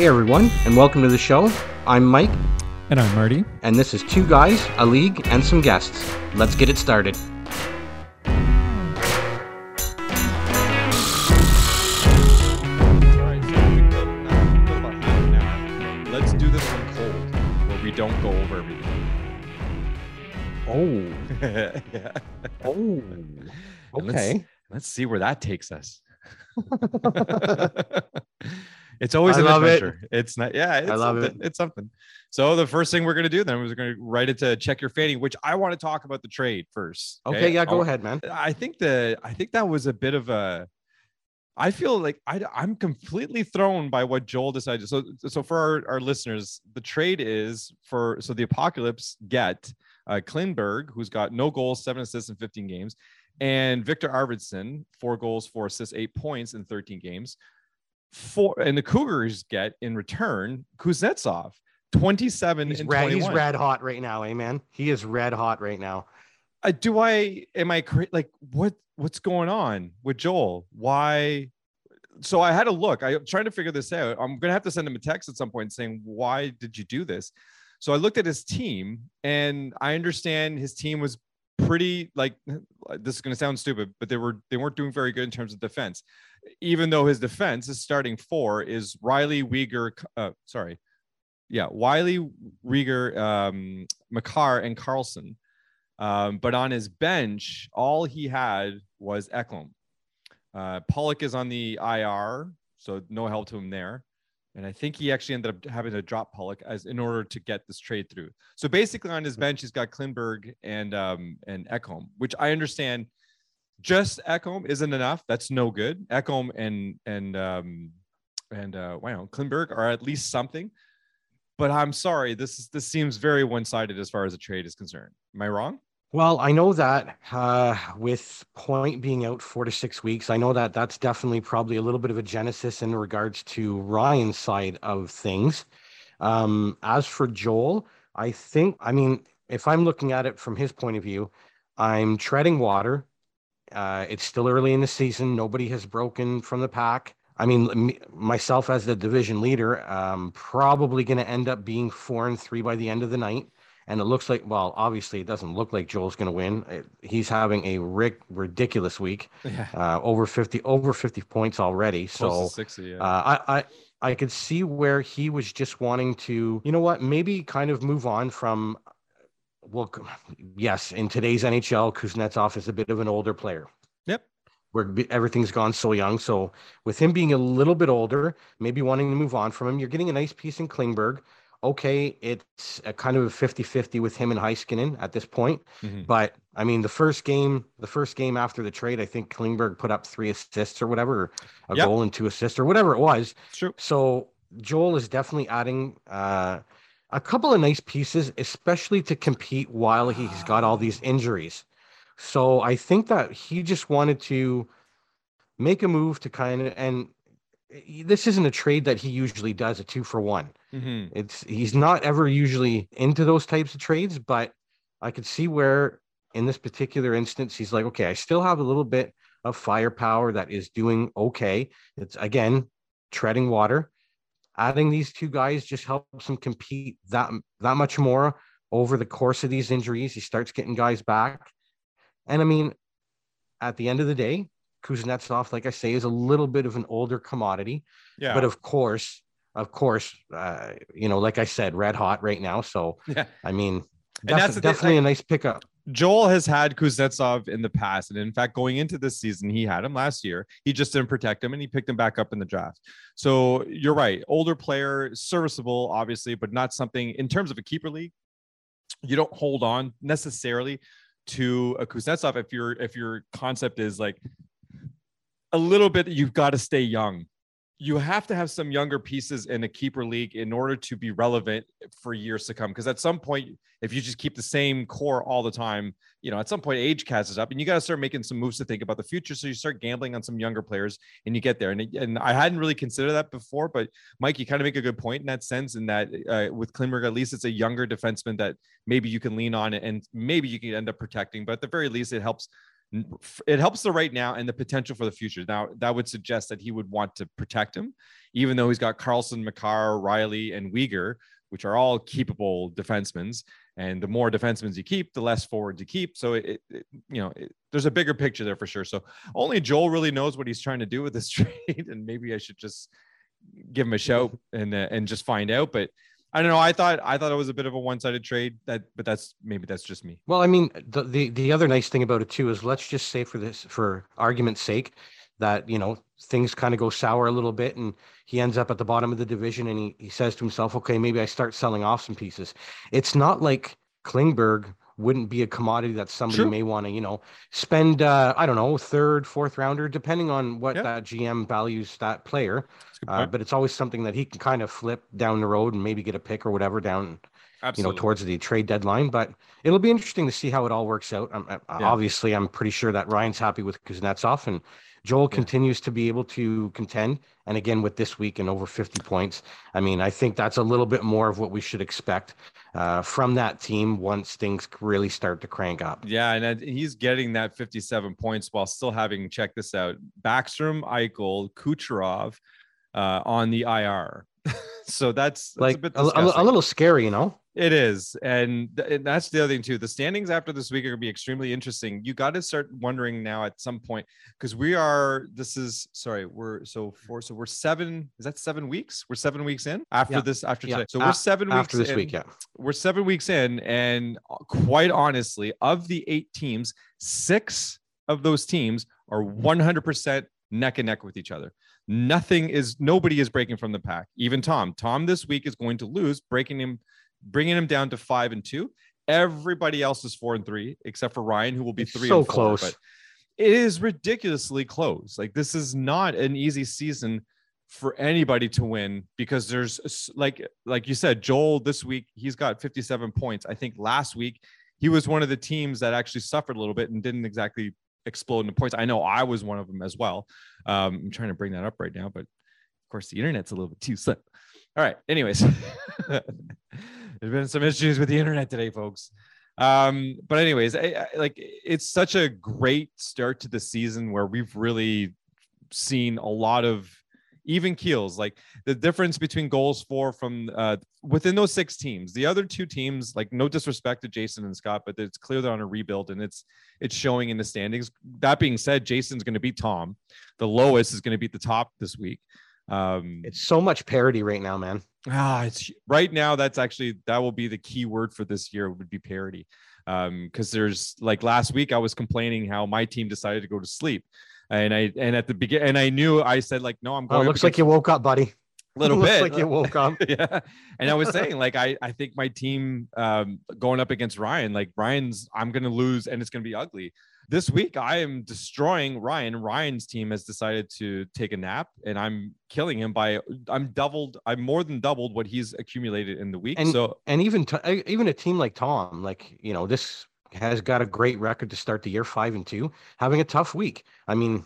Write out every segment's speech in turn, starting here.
Hey everyone, and welcome to the show. I'm Mike, And I'm Marty. and this is Two Guys, a League, and some guests. Let's get it started. All right, so we've got, we've got about half an hour. Let's do this one cold, where we don't go over everything. Oh, yeah. oh, And let's- okay. Let's see where that takes us. it's always I an love it. adventure. It's not. Yeah, it's love it. something. It's something. So the first thing we're gonna do then is we're gonna write it to check your fanny, which I want to talk about the trade first. Okay, yeah, go I- ahead, man. I think the I think that was a bit of a I feel like I, I'm completely thrown by what Joel decided. So, so for our, our listeners, the trade is for so the Apocalypse get uh, Klingberg, who's got no goals, seven assists in 15 games, and Viktor Arvidsson, four goals, four assists, eight points in 13 games. Four and the Cougars get in return Kuznetsov, 27 He's and red, 21. he's red hot right now, eh, man? He is red hot right now. uh, do I am I cra- like what what's going on with Joel? Why? So I had to look. I'm trying to figure this out. I'm gonna have to send him a text at some point saying, "Why did you do this?" So I looked at his team, and I understand his team was pretty like this is gonna sound stupid, but they were they weren't doing very good in terms of defense. Even though his defense, is starting four is Rielly Weegar, uh, sorry, yeah, Wiley Rieger, um, Makar, and Carlson. Um, but on his bench, all he had was Ekholm. Uh, Pollock is on the IR, so no help to him there. And I think he actually ended up having to drop Pollock as in order to get this trade through. So basically, on his bench, he's got Klingberg and um, and Ekholm, which I understand. Just Ekholm isn't enough. That's no good. Ekholm and and um, and uh, wow, Klingberg are at least something. But I'm sorry, this is this seems very one-sided as far as the trade is concerned. Am I wrong? Well, I know that uh, with Point being out four to six weeks, I know that that's definitely probably a little bit of a genesis in regards to Ryan's side of things. Um, as for Joel, I think, I mean, if I'm looking at it from his point of view, I'm treading water. Uh, it's still early in the season. Nobody has broken from the pack. I mean, me, myself as the division leader, um, probably going to end up being four and three by the end of the night. And it looks like, well, obviously, it doesn't look like Joel's going to win. It- he's having a ric- ridiculous week, Yeah. uh, over fifty, over fifty points already. Close So 60, yeah. uh, I, I, I could see where he was just wanting to, you know what, maybe kind of move on from. Well, yes, in today's NHL, Kuznetsov is a bit of an older player yep. where everything's gone so young. So with him being a little bit older, maybe wanting to move on from him, you're getting a nice piece in Klingberg. Okay, it's a kind of a 50-50 with him and Heiskanen at this point. Mhm. But I mean, the first game, the first game after the trade, I think Klingberg put up three assists or whatever, or a Yep. goal and two assists or whatever it was. It's true. So Joel is definitely adding uh, a couple of nice pieces, especially to compete while he's got all these injuries. So I think that he just wanted to make a move to kind of and this isn't a trade that he usually does a two for one. hmm It's he's not ever usually into those types of trades, but I could see where in this particular instance he's like, okay, I still have a little bit of firepower that is doing okay. It's again treading water. Adding these two guys just helps him compete that that much more over the course of these injuries. He starts getting guys back. And I mean, at the end of the day, Kuznetsov, like I say, is a little bit of an older commodity. Yeah. But of course, of course, uh, you know, like I said, red hot right now. So yeah. I mean, And that's defi- the thing, definitely a nice pickup. Joel has had Kuznetsov in the past. And in fact, going into this season, he had him last year. He just didn't protect him and he picked him back up in the draft. So you're right. Older player, serviceable, obviously, but not something in terms of a keeper league. You don't hold on necessarily to a Kuznetsov if your if your concept is like a little bit you've got to stay young. You have to have some younger pieces in a keeper league in order to be relevant for years to come. Because at some point, if you just keep the same core all the time, you know, at some point age catches up and you got to start making some moves to think about the future. So you start gambling on some younger players and you get there. And, and I hadn't really considered that before, but Mike, you kind of make a good point in that sense. In that uh, with Klingberg, at least it's a younger defenseman that maybe you can lean on and maybe you can end up protecting. But at the very least, it helps it helps the right now and the potential for the future. Now, that would suggest that he would want to protect him, even though he's got Carlson, Makar, Rielly, and Weegar, which are all keepable defensemen. And the more defensemen you keep, the less forwards you keep. So it, it you know, it, there's a bigger picture there for sure. So only Joel really knows what he's trying to do with this trade, and maybe I should just give him a shout and uh, and just find out. But I don't know. I thought I thought it was a bit of a one-sided trade. That, but that's maybe that's just me. Well, I mean, the the, the other nice thing about it too is let's just say for this, for argument's sake, that you know things kind of go sour a little bit, and he ends up at the bottom of the division, and he he says to himself, okay, maybe I start selling off some pieces. It's not like Klingberg wouldn't be a commodity that somebody may want to, you know, spend, uh, I don't know, third, fourth rounder, depending on what yeah. that GM values that player. Uh, but it's always something that he can kind of flip down the road and maybe get a pick or whatever down, Absolutely. you know, towards the trade deadline. But it'll be interesting to see how it all works out. Um, yeah. Obviously, I'm pretty sure that Ryan's happy with Kuznetsov and Joel yeah. continues to be able to contend. And again, with this week and over 50 points, I mean, I think that's a little bit more of what we should expect uh, from that team once things really start to crank up. Yeah. And he's getting that 57 points while still having, check this out, Backstrom, Eichel, Kucherov uh, on the IR. so that's, that's like a, a, a, little scary, you know? It is, and, th- and that's the other thing too. The standings after this week are going to be extremely interesting. You got to start wondering now at some point because we are. This is sorry, we're so four. So we're seven. Is that seven weeks? We're seven weeks in after yeah. this. After yeah. today, so we're seven after weeks this in. week. Yeah, we're seven weeks in, and uh, quite honestly, of the eight teams, six of those teams are 100% neck and neck with each other. Nothing is nobody is breaking from the pack. Even Tom. Tom this week is going to lose, breaking him bringing him down to five and two. Everybody else is four and three, except for Ryan, who will be three. So and four, close. But it is ridiculously close. Like this is not an easy season for anybody to win because there's like like you said, Joel this week he's got 57 points. I think last week he was one of the teams that actually suffered a little bit and didn't exactly explode into points. I know I was one of them as well. Um, I'm trying to bring that up right now, but of course the internet's a little bit too slow. All right. Anyways, there's been some issues with the internet today, folks. Um, but anyways, I, I, like it's such a great start to the season where we've really seen a lot of even keels. Like the difference between goals for from uh, within those six teams. The other two teams, like no disrespect to Jason and Scott, but it's clear they're on a rebuild and it's it's showing in the standings. That being said, Jason's going to beat Tom. The lowest is going to beat the top this week. Um, it's so much parity right now, man. Ah, it's right now. That's actually that will be the key word for this year would be parity. Um, because there's like last week I was complaining how my team decided to go to sleep, and I and at the beginning and I knew I said like no I'm going. Oh, looks like you woke up, buddy. A little looks bit like you woke up. yeah, and I was saying like I I think my team um going up against Ryan like Ryan's I'm gonna lose and it's gonna be ugly this week I am destroying Ryan. Ryan's team has decided to take a nap, and I'm killing him by I'm doubled. I'm more than doubled what he's accumulated in the week. And, so and even even a team like Tom, like you know, this has got a great record to start the year, five and two, having a tough week. I mean.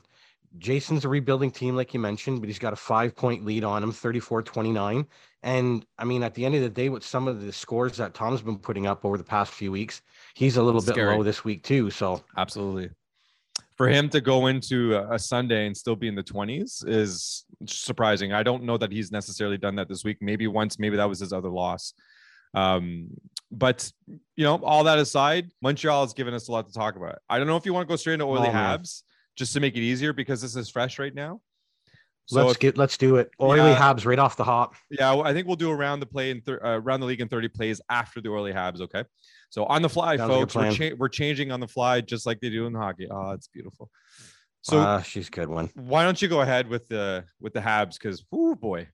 Jason's a rebuilding team, like you mentioned, but he's got a five point lead on him, 34 29. And I mean, at the end of the day, with some of the scores that Tom's been putting up over the past few weeks, he's a little bit low this week too. So absolutely. For him to go into a Sunday and still be in the 20s is surprising. I don't know that he's necessarily done that this week. Maybe once, maybe that was his other loss. Um, but you know, all that aside, Montreal has given us a lot to talk about. I don't know if you want to go straight into oily oh, Habs just to make it easier because this is fresh right now. So let's if, get let's do it. Oily yeah, Habs right off the hop. Yeah, I think we'll do around the play in thir- uh, around the league in 30 plays after the Oily Habs. Okay. So on the fly, Sounds folks, we're, cha- we're changing on the fly just like they do in hockey. Oh, it's beautiful. So uh, she's good one. Why don't you go ahead with the with the Habs? Because oh boy.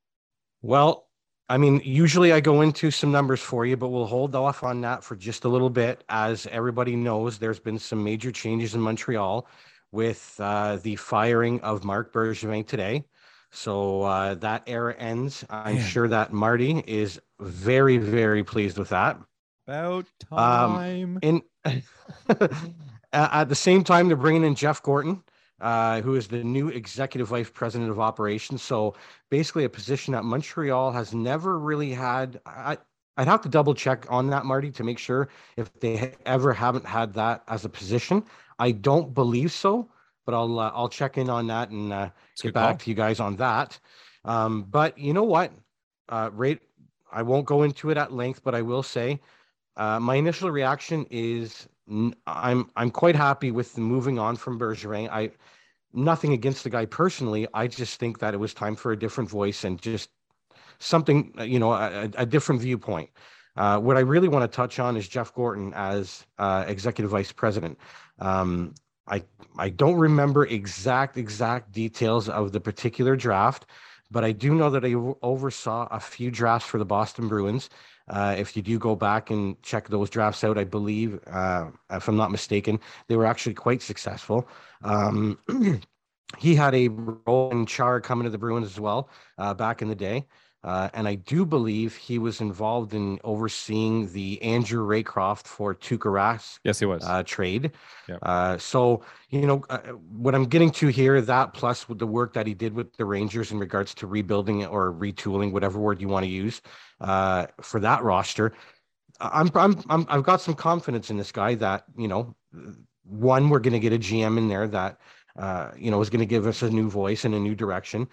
Well, I mean, usually I go into some numbers for you, but we'll hold off on that for just a little bit. As everybody knows, there's been some major changes in Montreal with uh, the firing of Marc Bergevin today. So uh, that era ends. I'm Man. sure that Marty is very, very pleased with that. About time. Um, in at the same time, they're bringing in Jeff Gorton, uh, who is the new executive vice president of operations. So basically, a position that Montreal has never really had. I, I'd have to double check on that, Marty, to make sure if they ever haven't had that as a position. I don't believe so, but I'll uh, I'll check in on that and uh, get back call. to you guys on that. Um, but you know what? Uh, rate I won't go into it at length, but I will say uh, my initial reaction is I'm I'm quite happy with moving on from Bergevin. I nothing against the guy personally. I just think that it was time for a different voice and just something you know a, a different viewpoint. Uh, what I really want to touch on is Jeff Gorton as uh, executive vice president. Um, I I don't remember exact exact details of the particular draft, but I do know that I oversaw a few drafts for the Boston Bruins. Uh, if you do go back and check those drafts out, I believe, uh, if I'm not mistaken, they were actually quite successful. Um, he had a role in Chara coming to the Bruins as well uh, back in the day. Uh, and I do believe he was involved in overseeing the Andrew Raycroft for Tuukka Rask. Yes, he was uh, trade. Yep. Uh, so you know uh, what I'm getting to here. That plus with the work that he did with the Rangers in regards to rebuilding or retooling, whatever word you want to use, uh, for that roster. I'm, I'm I'm I've got some confidence in this guy that you know, one we're going to get a GM in there that uh, you know is going to give us a new voice and a new direction.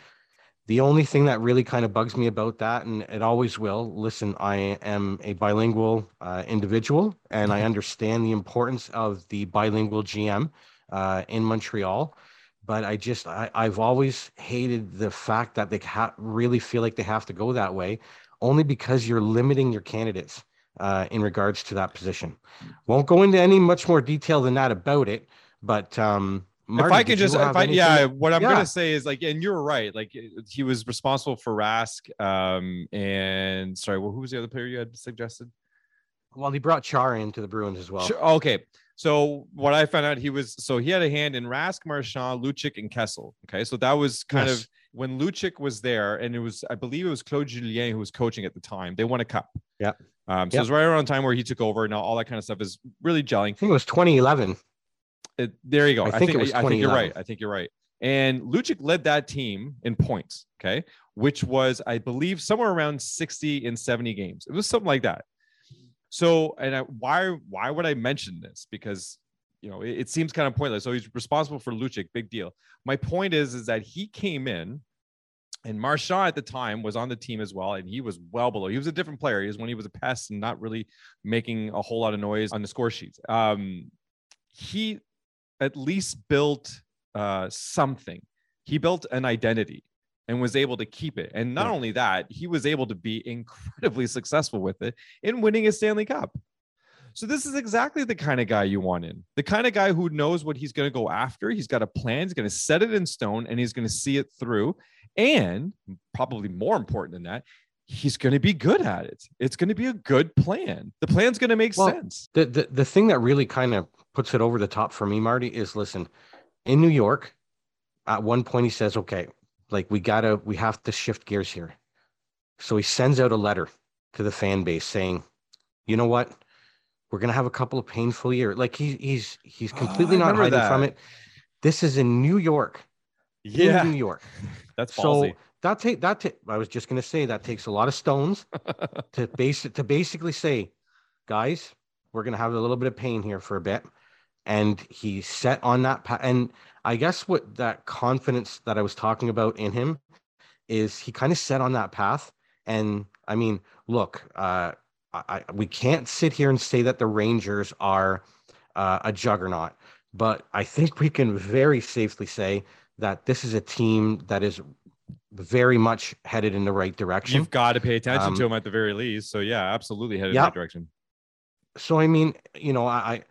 The only thing that really kind of bugs me about that, and it always will, listen, I am a bilingual uh, individual and I understand the importance of the bilingual GM uh, in Montreal. But I just, I, have always hated the fact that they ha- really feel like they have to go that way, only because you're limiting your candidates uh, in regards to that position. Won't go into any much more detail than that about it, but um, Marty, if I can just, if I, yeah, what I'm yeah. gonna say is like, and you're right. Like he was responsible for Rask, um, and sorry, well, who was the other player you had suggested? Well, he brought Chara into the Bruins as well. Okay, so what I found out, he was so he had a hand in Rask, Marchand, Lucic, and Kessel. Okay, so that was kind yes. of when Lucic was there, and it was, I believe, it was Claude Julien who was coaching at the time. They won a cup. Yeah. Um, so yep. it was right around the time where he took over. Now all that kind of stuff is really gelling. I think it was 2011. It, there you go. I, I think, think I think you're right. I think you're right. And Lucic led that team in points, okay, which was, I believe, somewhere around 60 in 70 games. It was something like that. So, and I, why why would I mention this? Because you know it, it seems kind of pointless. So he's responsible for Lucic, big deal. My point is, is that he came in, and Marchand at the time was on the team as well, and he was well below. He was a different player. He was when he was a pest and not really making a whole lot of noise on the score sheets. Um, he at least built uh, something. He built an identity and was able to keep it. And not only that, he was able to be incredibly successful with it in winning a Stanley Cup. So this is exactly the kind of guy you want in. The kind of guy who knows what he's going to go after. He's got a plan, he's going to set it in stone and he's going to see it through. And probably more important than that, he's going to be good at it. It's going to be a good plan. The plan's going to make well, sense. The, the the thing that really kind of puts it over the top for me, Marty, is listen, in New York, at one point he says, okay, like we gotta, we have to shift gears here. So he sends out a letter to the fan base saying, you know what? We're gonna have a couple of painful years. Like he, he's he's oh, completely oh, not hiding that. from it. This is in New York. Yeah, in New York. That's ballsy. so that take that. Ta- I was just gonna say that takes a lot of stones to base to basically say, guys, we're gonna have a little bit of pain here for a bit and he set on that path. And I guess what that confidence that I was talking about in him is he kind of set on that path. And I mean, look, uh, I, we can't sit here and say that the Rangers are uh, a juggernaut, but I think we can very safely say that this is a team that is very much headed in the right direction. You've got to pay attention um, to them at the very least. So yeah, absolutely headed in the right direction. So I mean, you know, I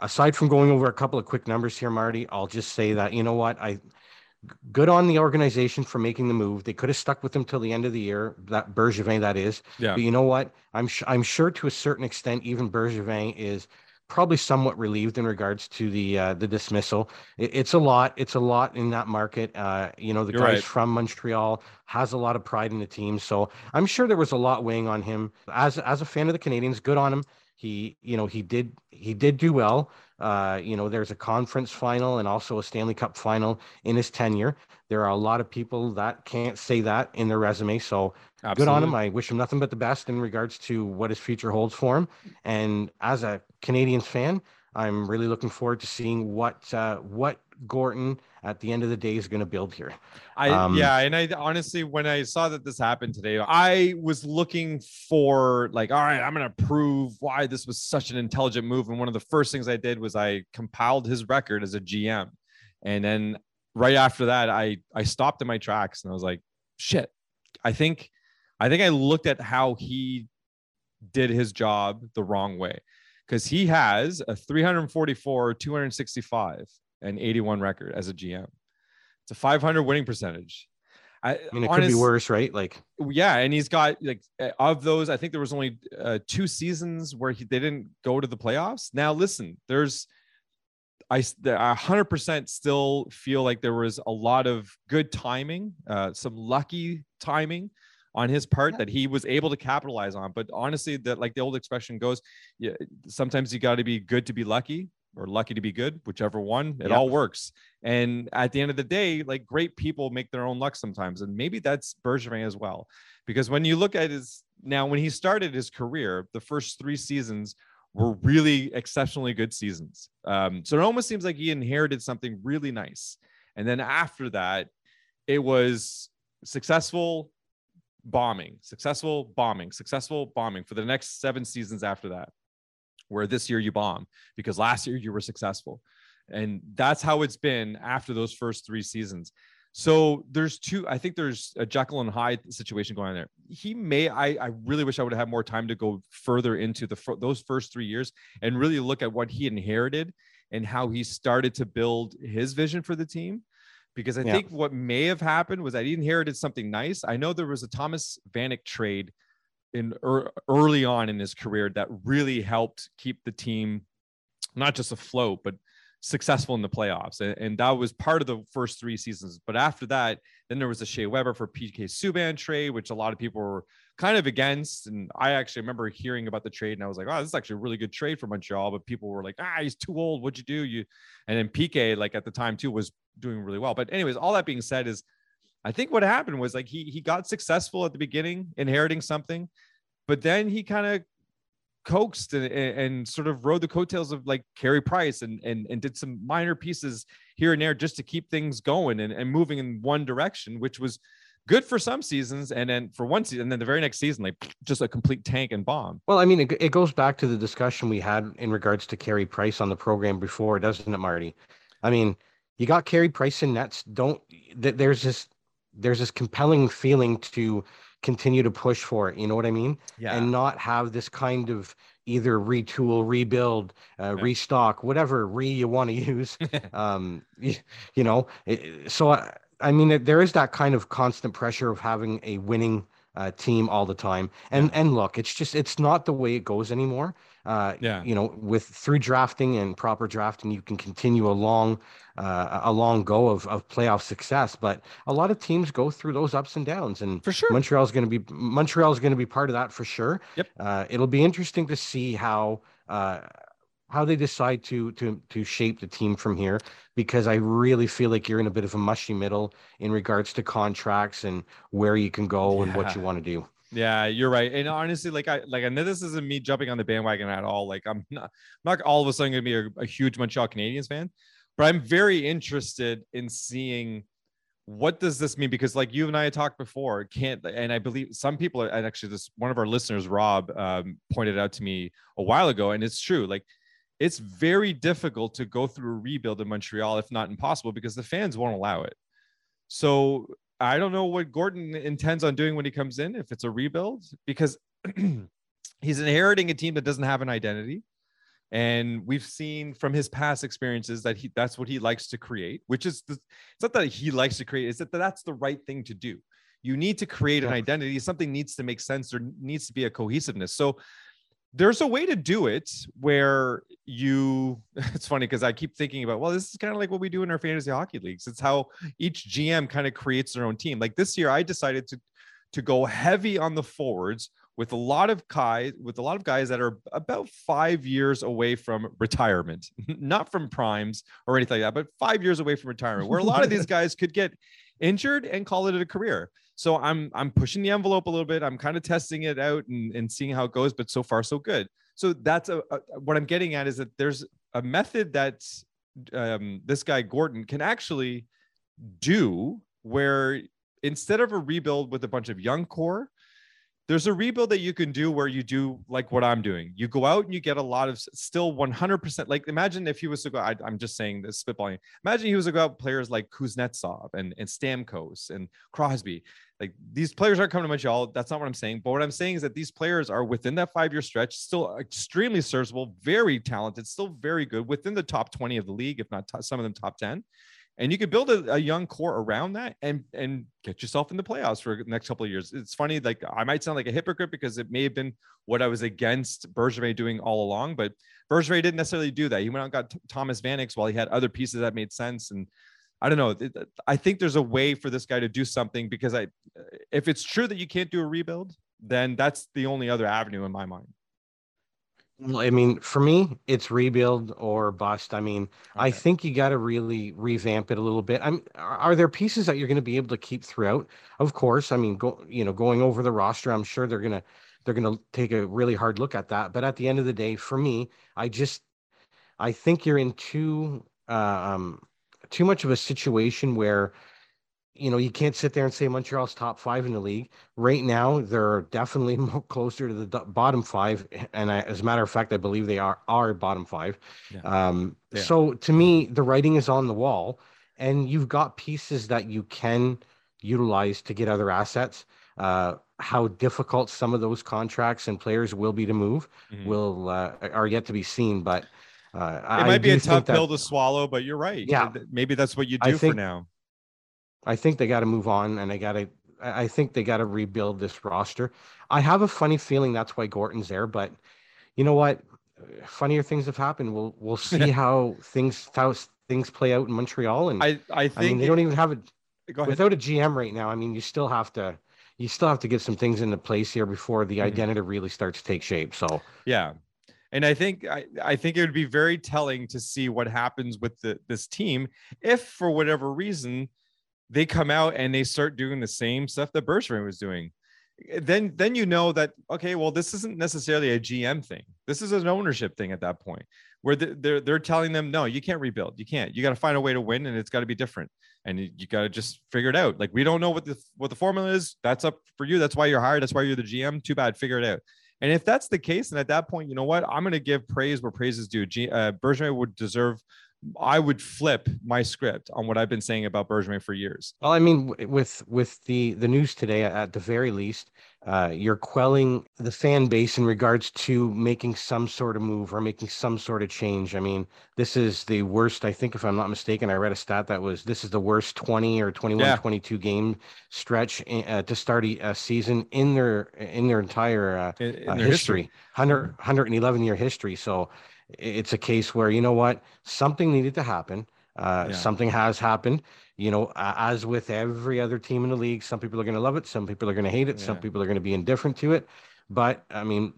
aside from going over a couple of quick numbers here, Marty, I'll just say that you know what I good on the organization for making the move. They could have stuck with him till the end of the year. That Bergevin, that is. Yeah. But you know what? I'm sh- I'm sure to a certain extent, even Bergevin is probably somewhat relieved in regards to the uh, the dismissal. It, it's a lot. It's a lot in that market. Uh, you know, the You're guys right. from Montreal has a lot of pride in the team, so I'm sure there was a lot weighing on him. As as a fan of the Canadiens, good on him he you know he did he did do well. Uh, you know there's a conference final and also a stanley cup final in his tenure. There are a lot of people that can't say that in their resume so Absolutely. good on him. I wish him nothing but the best in regards to what his future holds for him. And as a canadiens fan I'm really looking forward to seeing what uh, what Gorton at the end of the day is going to build here. I um, yeah, and I honestly, when I saw that this happened today, I was looking for like, all right, I'm going to prove why this was such an intelligent move. And one of the first things I did was I compiled his record as a GM, and then right after that, I I stopped in my tracks and I was like, shit, I think I think I looked at how he did his job the wrong way because he has a 344, 265, and 81 record as a GM. It's a 500 winning percentage. I, I mean, it honest, could be worse, right? Like, yeah, and he's got like of those. I think there was only uh, two seasons where he they didn't go to the playoffs. Now, listen, there's I 100% still feel like there was a lot of good timing, uh, some lucky timing on his part yeah. that he was able to capitalize on. But honestly, that like the old expression goes, yeah, sometimes you got to be good to be lucky or lucky to be good, whichever one, it yep. all works. And at the end of the day, like great people make their own luck sometimes. And maybe that's Bergevin as well. Because when you look at his now, when he started his career, the first three seasons were really exceptionally good seasons. Um, so it almost seems like he inherited something really nice. And then after that, it was successful bombing, successful bombing, successful bombing for the next seven seasons after that, where this year you bomb because last year you were successful. And that's how it's been after those first three seasons. So there's two, I think there's a Jekyll and Hyde situation going on there. He may, I, I really wish I would have had more time to go further into the those first three years and really look at what he inherited and how he started to build his vision for the team because I yeah. think what may have happened was that he inherited something nice. I know there was a Thomas Vanek trade in er, early on in his career that really helped keep the team not just afloat, but successful in the playoffs. And, and, that was part of the first three seasons. But after that, then there was a Shea Weber for PK Subban trade, which a lot of people were kind of against. And I actually remember hearing about the trade and I was like, oh, this is actually a really good trade for Montreal. But people were like, ah, he's too old. What'd you do? You and then PK, like at the time too, was doing really well. But anyways, all that being said is I think what happened was like he he got successful at the beginning, inheriting something, but then he kind of coaxed and, and, sort of rode the coattails of like Carey Price and, and and did some minor pieces here and there just to keep things going and, and moving in one direction, which was good for some seasons and then for one season and then the very next season like just a complete tank and bomb. Well i mean it, it goes back to the discussion we had in regards to Carey Price on the program before doesn't it marty? I mean you got Carey Price in nets. Don't there's this there's this compelling feeling to continue to push for it. You know what I mean? Yeah. And not have this kind of either retool, rebuild, uh, yeah. restock, whatever re you want to use. um, you, you know, it, so I, I mean, there is that kind of constant pressure of having a winning uh, team all the time. And and look, it's just it's not the way it goes anymore. Uh, yeah. You know, with through drafting and proper drafting, you can continue a long, uh, a long go of, of playoff success. But a lot of teams go through those ups and downs, and for sure, Montreal is going to be Montreal is going to be part of that for sure. Yep. Uh, it'll be interesting to see how uh, how they decide to to to shape the team from here because I really feel like you're in a bit of a mushy middle in regards to contracts and where you can go yeah. and what you want to do. Yeah, you're right. And honestly, like I like I know this isn't me jumping on the bandwagon at all. Like I'm not I'm not all of a sudden gonna be a, a huge Montreal Canadiens fan, but I'm very interested in seeing what does this mean because like you and i talked before can't and i believe some people and actually this one of our listeners rob um, pointed out to me a while ago and it's true like it's very difficult to go through a rebuild in montreal if not impossible because the fans won't allow it so I don't know what Gorton intends on doing when he comes in, if it's a rebuild, because he's inheriting a team that doesn't have an identity. And we've seen from his past experiences that he that's what he likes to create, which is the, it's not that he likes to create, it's that that's the right thing to do. You need to create an identity. Something needs to make sense. There needs to be a cohesiveness. So there's a way to do it where you it's funny because i keep thinking about well this is kind of like what we do in our fantasy hockey leagues it's how each gm kind of creates their own team like this year i decided to to go heavy on the forwards with a lot of guys with a lot of guys that are about five years away from retirement not from primes or anything like that but five years away from retirement where a lot of these guys could get injured and call it a career so I'm I'm pushing the envelope a little bit. I'm kind of testing it out and, and seeing how it goes, but so far so good. So that's a, a what I'm getting at is that there's a method that um, this guy Gorton can actually do where instead of a rebuild with a bunch of young core, there's a rebuild that you can do where you do like what I'm doing. You go out and you get a lot of still 100%. Like imagine if he was to go, I, am just saying this spitballing. Imagine he was to go out players like Kuznetsov and, and Stamkos and Crosby. Like these players aren't coming to Montreal. That's not what I'm saying. But what I'm saying is that these players are within that five year stretch, still extremely serviceable, very talented, still very good within the top 20 of the league, if not t- some of them top 10 and you could build a, a, young core around that and and get yourself in the playoffs for the next couple of years. It's funny, like I might sound like a hypocrite because it may have been what I was against Bergevin doing all along, but Bergevin didn't necessarily do that. He went out and got Thomas Vanek while he had other pieces that made sense. And I don't know. I think there's a way for this guy to do something because I, if it's true that you can't do a rebuild, then that's the only other avenue in my mind. Well, I mean, for me, it's rebuild or bust. I mean, okay. I think you got to really revamp it a little bit. I'm, are there pieces that you're going to be able to keep throughout? Of course. I mean, go, you know, going over the roster, I'm sure they're going to, they're going to take a really hard look at that. But at the end of the day, for me, I just, I think you're in too, uh, um, too much of a situation where you know, you can't sit there and say Montreal's top five in the league. Right now, they're definitely closer to the bottom five, and I, as a matter of fact, I believe they are are bottom five. Yeah. Um, yeah. So to me, the writing is on the wall, and you've got pieces that you can utilize to get other assets. Uh, how difficult some of those contracts and players will be to move mm-hmm. will uh, are yet to be seen, but. Uh, it might I be a tough pill to swallow, but you're right. Yeah, maybe that's what you do think, for now. I think they got to move on, and they got to. I think they got to rebuild this roster. I have a funny feeling that's why Gorton's there, but you know what? Funnier things have happened. We'll we'll see how things how things play out in Montreal. And I I think I mean, they don't even have it without a GM right now. I mean, you still have to you still have to get some things into place here before the mm-hmm. identity really starts to take shape. So yeah, and I think I, I think it would be very telling to see what happens with the, this team if, for whatever reason, they come out and they start doing the same stuff that Bergevin was doing. Then, then you know that okay, well, this isn't necessarily a GM thing. This is an ownership thing at that point, where they're they're telling them, no, you can't rebuild. You can't. You got to find a way to win, and it's got to be different. And you, got to just figure it out. Like we don't know what the what the formula is. That's up for you. That's why you're hired. That's why you're the GM. Too bad. Figure it out. And if that's the case, and at that point, you know what? I'm going to give praise where praise is due. G, uh, Bergevin would deserve I would flip my script on what I've been saying about Bergevin for years. Well, I mean, with with the the news today, at the very least, uh, you're quelling the fan base in regards to making some sort of move or making some sort of change. I mean, this is the worst. I think, if I'm not mistaken, I read a stat that was this is the worst 20 or 21, yeah. 22 game stretch in, uh, to start a, season in their in their entire uh, in, in uh, their history, history. 100 111 year history. So it's a case where you know what something needed to happen uh, yeah. something has happened you know as with every other team in the league some people are going to love it some people are going to hate it yeah. some people are going to be indifferent to it but i mean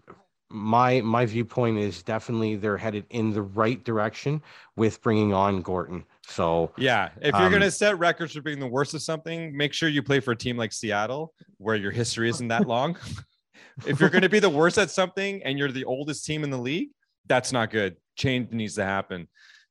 my my viewpoint is definitely they're headed in the right direction with bringing on Gorton. So yeah, if you're um, gonna set records for being the worst of something, make sure you play for a team like Seattle, where your history isn't that long. if you're gonna be the worst at something and you're the oldest team in the league, that's not good. Change needs to happen.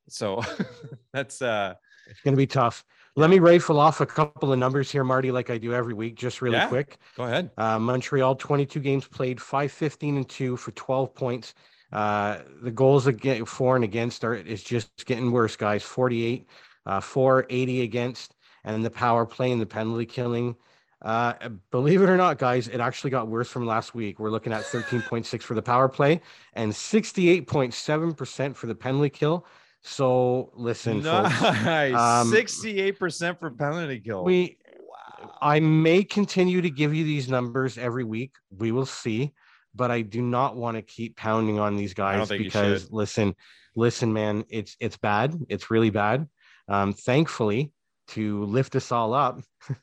So that's uh it's gonna be tough. Let me rifle off a couple of numbers here, Marty, like I do every week, just really yeah, quick. Go ahead. Uh, Montreal, 22 games played, 5 15 and 2 for 12 points. Uh, the goals again, for and against are is just getting worse, guys. 48, uh, 480 against, and the power play and the penalty killing uh, believe it or not, guys, it actually got worse from last week. We're looking at 13.6 for the power play and 68.7% for the penalty kill. So listen, nice. um, 68% for penalty kill. We, wow. I may continue to give you these numbers every week. We will see, but I do not want to keep pounding on these guys because listen, listen, man, it's it's bad. It's really bad. Um, thankfully, to lift us all up.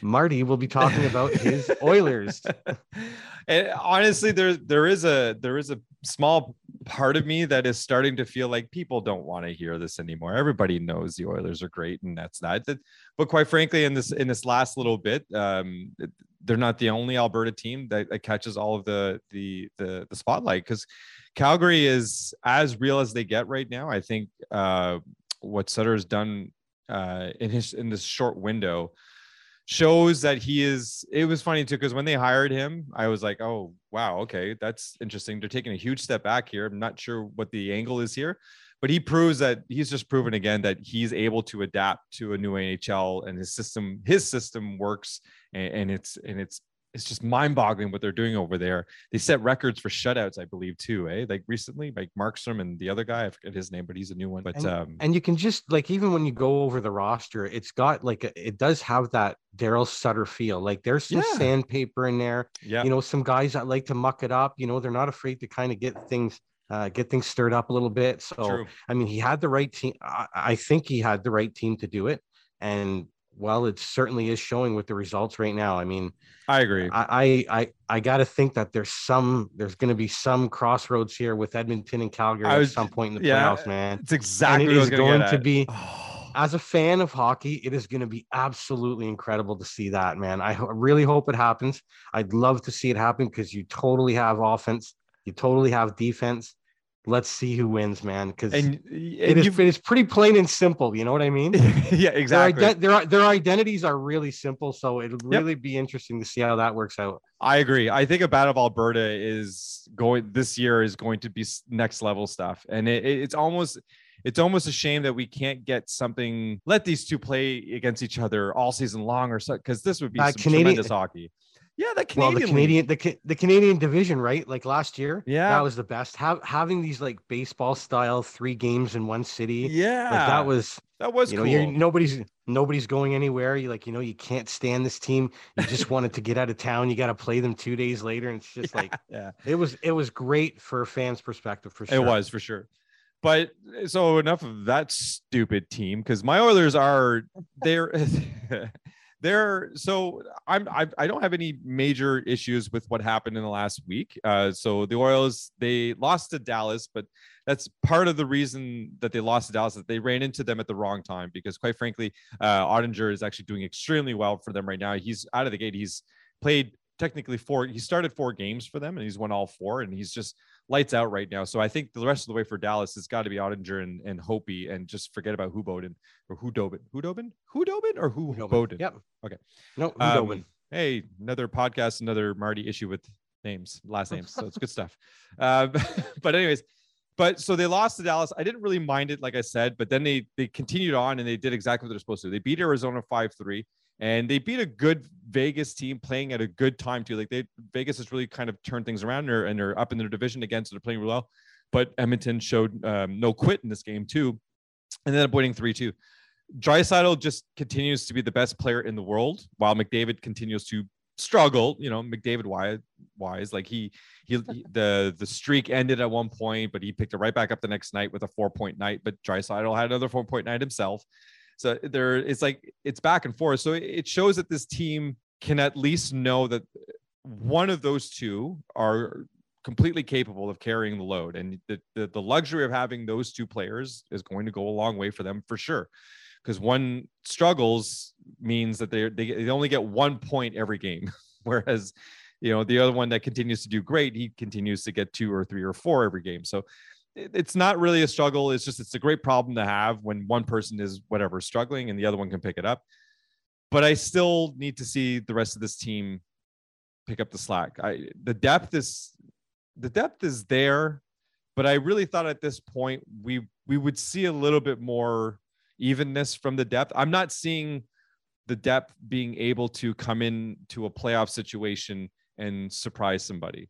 Marty will be talking about his Oilers. and honestly, there there is a there is a small part of me that is starting to feel like people don't want to hear this anymore. Everybody knows the Oilers are great, and that's that. But quite frankly, in this in this last little bit, um, they're not the only Alberta team that, that catches all of the the the, the spotlight because Calgary is as real as they get right now. I think uh, what Sutter has done uh, in his in this short window shows that he is it was funny too because when they hired him i was like oh wow okay that's interesting. They're taking a huge step back here. I'm not sure what the angle is here but he proves that he's just proven again that he's able to adapt to a new nhl and his system his system works and, and it's and it's it's just mind-boggling what they're doing over there. They set records for shutouts, I believe, too. Eh, like recently, like Markstrom and the other guy, I forget his name, but he's a new one. But and, um, and you can just like even when you go over the roster, it's got like a, it does have that Daryl Sutter feel. Like there's some Yeah. sandpaper in there. yeah, You know, some guys that like to muck it up. You know, they're not afraid to kind of get things uh, get things stirred up a little bit. So true. I mean, he had the right team. I, I think he had the right team to do it, and well, it certainly is showing with the results right now. I mean, I agree. I I I, got to think that there's some there's going to be some crossroads here with Edmonton and Calgary I at some point in the yeah, playoffs, man. It's exactly and what I was gonna going to be as a fan of hockey, it is going to be absolutely incredible to see that, man. I really hope it happens. I'd love to see it happen because you totally have offense, you totally have defense. Let's see who wins, man. Because and, and it, it is pretty plain and simple. You know what I mean? yeah, exactly. ide- their, their identities are really simple, so it'll really be interesting to see how that works out. I agree. I think a Battle of Alberta is going this year is going to be next level stuff, and it, it- it's almost it's almost a shame that we can't get something. Let these two play against each other all season long, or so because this would be Uh, some Canadian- tremendous hockey. Yeah, that well, the. Canadian the, the Canadian division, right? Like last year, Yeah. that was the best. Have, having these like baseball style three games in one city, Yeah, like that was that was you know cool. you're nobody's nobody's going anywhere. You like you know you can't stand this team. You just wanted to get out of town. You got to play them two days later, and it's just like yeah, it was it was great for a fan's perspective for sure. it was for sure. But so enough of that stupid team because my Oilers are they're they're so I'm I, I don't have any major issues with what happened in the last week. Uh, so the Oilers they lost to Dallas, but that's part of the reason that they lost to Dallas that they ran into them at the wrong time because quite frankly, uh, Oettinger is actually doing extremely well for them right now. He's out of the gate. He's played technically four. He started four games for them and he's won all four, and he's just lights out right now. So I think the rest of the way for Dallas has got to be Oettinger and, and Holtby and just forget about Hubodin or who Dobin, who Hudobin. Hudobin? Hudobin or who. Bowden? Yep. Okay. No, Um, hey, another podcast, another Marty issue with names, last names. So it's good stuff. Uh, but anyways, but so they lost to Dallas. I didn't really mind it, like I said, but then they they continued on and they did exactly what they're supposed to. They beat Arizona 5-3 and they beat a good Vegas team playing at a good time too. Like they Vegas has really kind of turned things around and they're, and they're up in their division again, so they're playing really well. But Edmonton showed um, no quit in this game too, and then up winning three two. Draisaitl just continues to be the best player in the world, while McDavid continues to struggle. You know, McDavid wise, wise like he, he he- the the streak ended at one point, but he picked it right back up the next night with a four point night. But Draisaitl had another four point night himself. So there, it's like it's back and forth. So it- shows that this team can at least know that one of those two are completely capable of carrying the load, and the the, the luxury of having those two players is going to go a long way for them for sure because one struggles means that they they only get one point every game, whereas you know the other one that continues to do great, he continues to get two or three or four every game. So it's not really a struggle. It's just it's a great problem to have when one person is whatever struggling and the other one can pick it up. But I still need to see the rest of this team pick up the slack. I the depth is the depth is there, but I really thought at this point we we would see a little bit more evenness from the depth. I'm not seeing the depth being able to come in to a playoff situation and surprise somebody.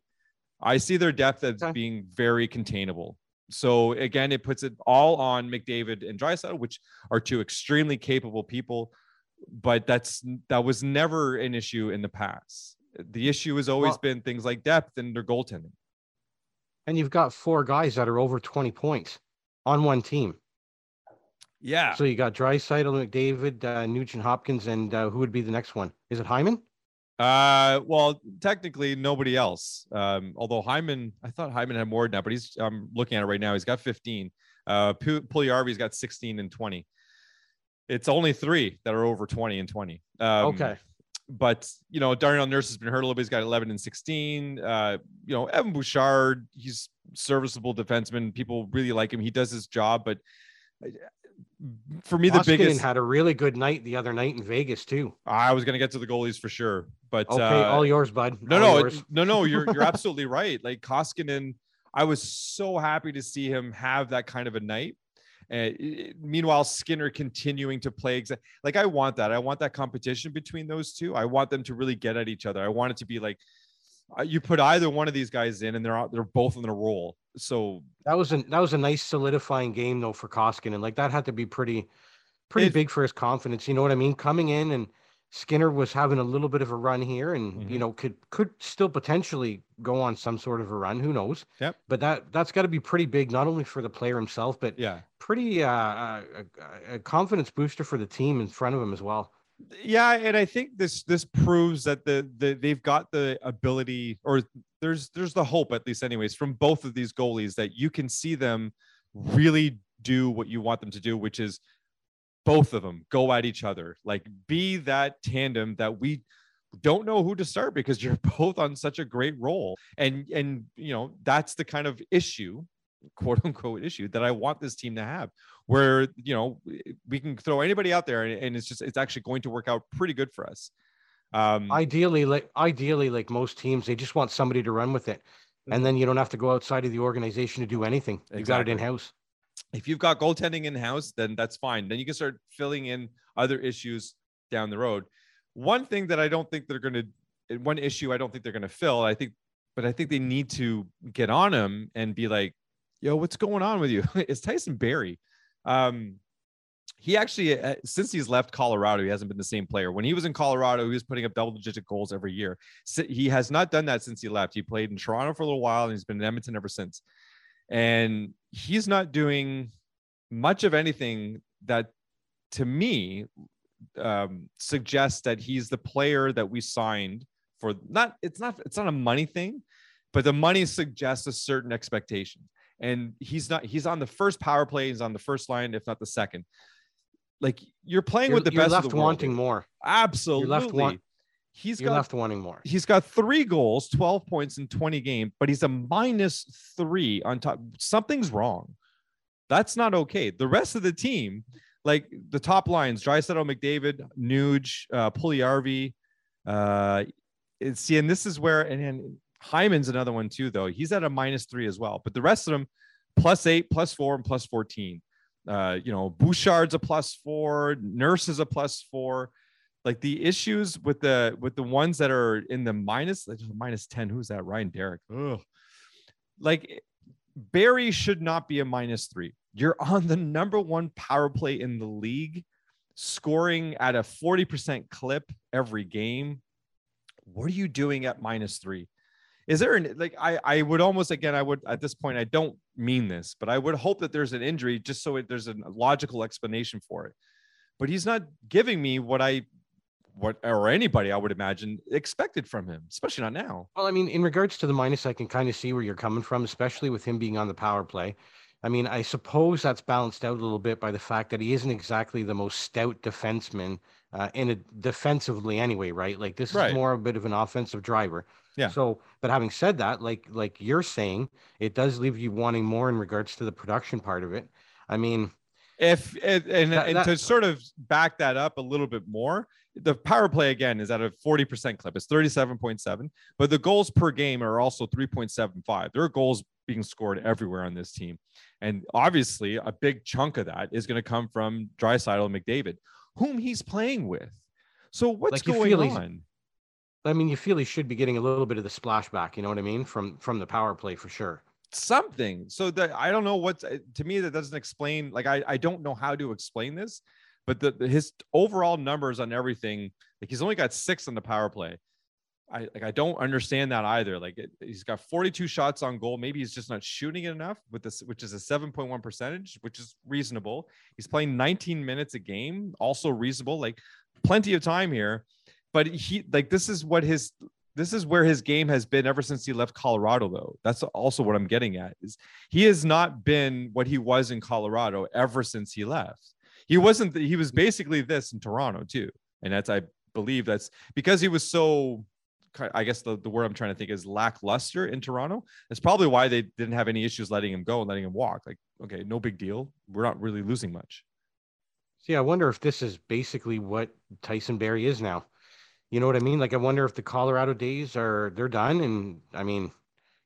I see their depth as Okay. being very containable. So again, it puts it all on McDavid and Draisaitl, which are two extremely capable people, but that's that was never an issue in the past. The issue has always Well- been things like depth and their goaltending. And you've got four guys that are over 20 points on one team. Yeah. So you got Draisaitl, McDavid, uh, Nugent Hopkins, and uh, who would be the next one? Is it Hyman? Uh, well, technically nobody else. Um, although Hyman, I thought Hyman had more now, but he's I'm looking at it right now. He's got 15. Uh, Pu- Puljujarvi's got 16 and 20. It's only three that are over 20 and 20. Um, okay. but you know, Darnell Nurse has been hurt a little bit. He's got 11 and 16. Uh, you know, Evan Bouchard, he's serviceable defenseman. People really like him. He does his job, but for me, the biggest had a really good night the other night in Vegas too. I was going to get to the goalies for sure, but okay, uh, all yours, bud. No, all no, yours. no, no. You're you're absolutely right. Like Koskinen, I was so happy to see him have that kind of a night. And meanwhile, Skinner continuing to play exa- like I want that. I want that competition between those two. I want them to really get at each other. I want it to be like uh, you put either one of these guys in, and they're out, they're both in a role. So that was a that was a nice solidifying game though for Koskinen. Like that had to be pretty pretty It- big for his confidence. You know what I mean? Coming in and Skinner was having a little bit of a run here, and Mhm. you know could could still potentially go on some sort of a run. Who knows? Yep. But that that's got to be pretty big, not only for the player himself, but yeah, pretty uh, uh, a, a confidence booster for the team in front of him as well. Yeah, and I think this this proves that the the they've got the ability, or there's there's the hope at least, anyways, from both of these goalies that you can see them really do what you want them to do, which is both of them go at each other, like be that tandem that we don't know who to start because you're both on such a great role, and and you know that's the kind of issue quote unquote issue that I want this team to have where you know we can throw anybody out there and, and it's just it's actually going to work out pretty good for us. Um Ideally, like ideally, like most teams, they just want somebody to run with it, and then you don't have to go outside of the organization to do anything. You got it in house. if you've got goaltending in house, then that's fine. Then you can start filling in other issues down the road. One thing that I don't think they're going to, one issue I don't think they're going to fill, I think, but I think they need to get on them and be like, yo, what's going on with you? it's Tyson Barrie. Um, he actually, uh, since he's left Colorado, he hasn't been the same player. When he was in Colorado, he was putting up double digit goals every year. So he has not done that since he left. He played in Toronto for a little while and he's been in Edmonton ever since. And he's not doing much of anything that to me um, suggests that he's the player that we signed for not it's not it's not a money thing but the money suggests a certain expectation and he's not he's on the first power play he's on the first line if not the second like you're playing You're, with the you're best left the wanting more. absolutely want- he's You're got left wanting more. he's got three goals, 12 points in 20 games, but he's a minus three on top. Something's wrong. That's not okay. The rest of the team, like the top lines, Draisaitl, McDavid, Nuge, uh, Puljujarvi, uh, it's- see, and this is where, and, and Hyman's another one too, though. He's at a minus three as well, but the rest of them plus eight, plus four, and plus 14. Uh, you know, Bouchard's a plus four, Nurse is a plus four like the issues with the with the ones that are in the minus 10 who's that ryan derek Ugh. like barrie should not be a minus three you're on the number one power play in the league scoring at a 40% clip every game what are you doing at minus three is there an like i i would almost again i would at this point i don't mean this but i would hope that there's an injury just so it, there's a logical explanation for it but he's not giving me what i what or anybody I would imagine expected from him, especially not now. Well, I mean, in regards to the minus, I can kind of see where you're coming from, especially with him being on the power play. I mean, I suppose that's balanced out a little bit by the fact that he isn't exactly the most stout defenseman uh, in a defensively anyway, right? Like this Right. is more a bit of an offensive driver. Yeah. So, but having said that, like like you're saying, it does leave you wanting more in regards to the production part of it. I mean, If and and, That- and that- to sort of back that up a little bit more, the power play again is at a 40% clip. It's 37.7, but the goals per game are also 3.75. There are goals being scored everywhere on this team. And obviously, a big chunk of that is going to come from Draisaitl and McDavid, whom he's playing with. So what's Like, going on? I mean, you feel he should be getting a little bit of the splashback. You know what I mean from from the power play for sure. something so that i don't know what's uh, to me that doesn't explain like i, I don't know how to explain this but the, the- his overall numbers on everything like he's only got six on the power play i like i don't understand that either like it, he's got 42 shots on goal maybe he's just not shooting it enough with this which is a 7.1 percentage which is reasonable he's playing 19 minutes a game also reasonable like plenty of time here but he like this is what his this is where his game has been ever since he left Colorado, though. That's also what I'm getting at is he has not been what he was in Colorado ever since he left. He wasn't, he was basically this in Toronto too. And that's, I believe that's because he was so I guess the, the word I'm trying to think is lackluster in Toronto. That's probably why they didn't have any issues letting him go and letting him walk. Like, okay, no big deal. We're not really losing much. See, I wonder if this is basically what Tyson Barrie is now. You know what I mean? Like, I wonder if the Colorado days are they're done. And I mean,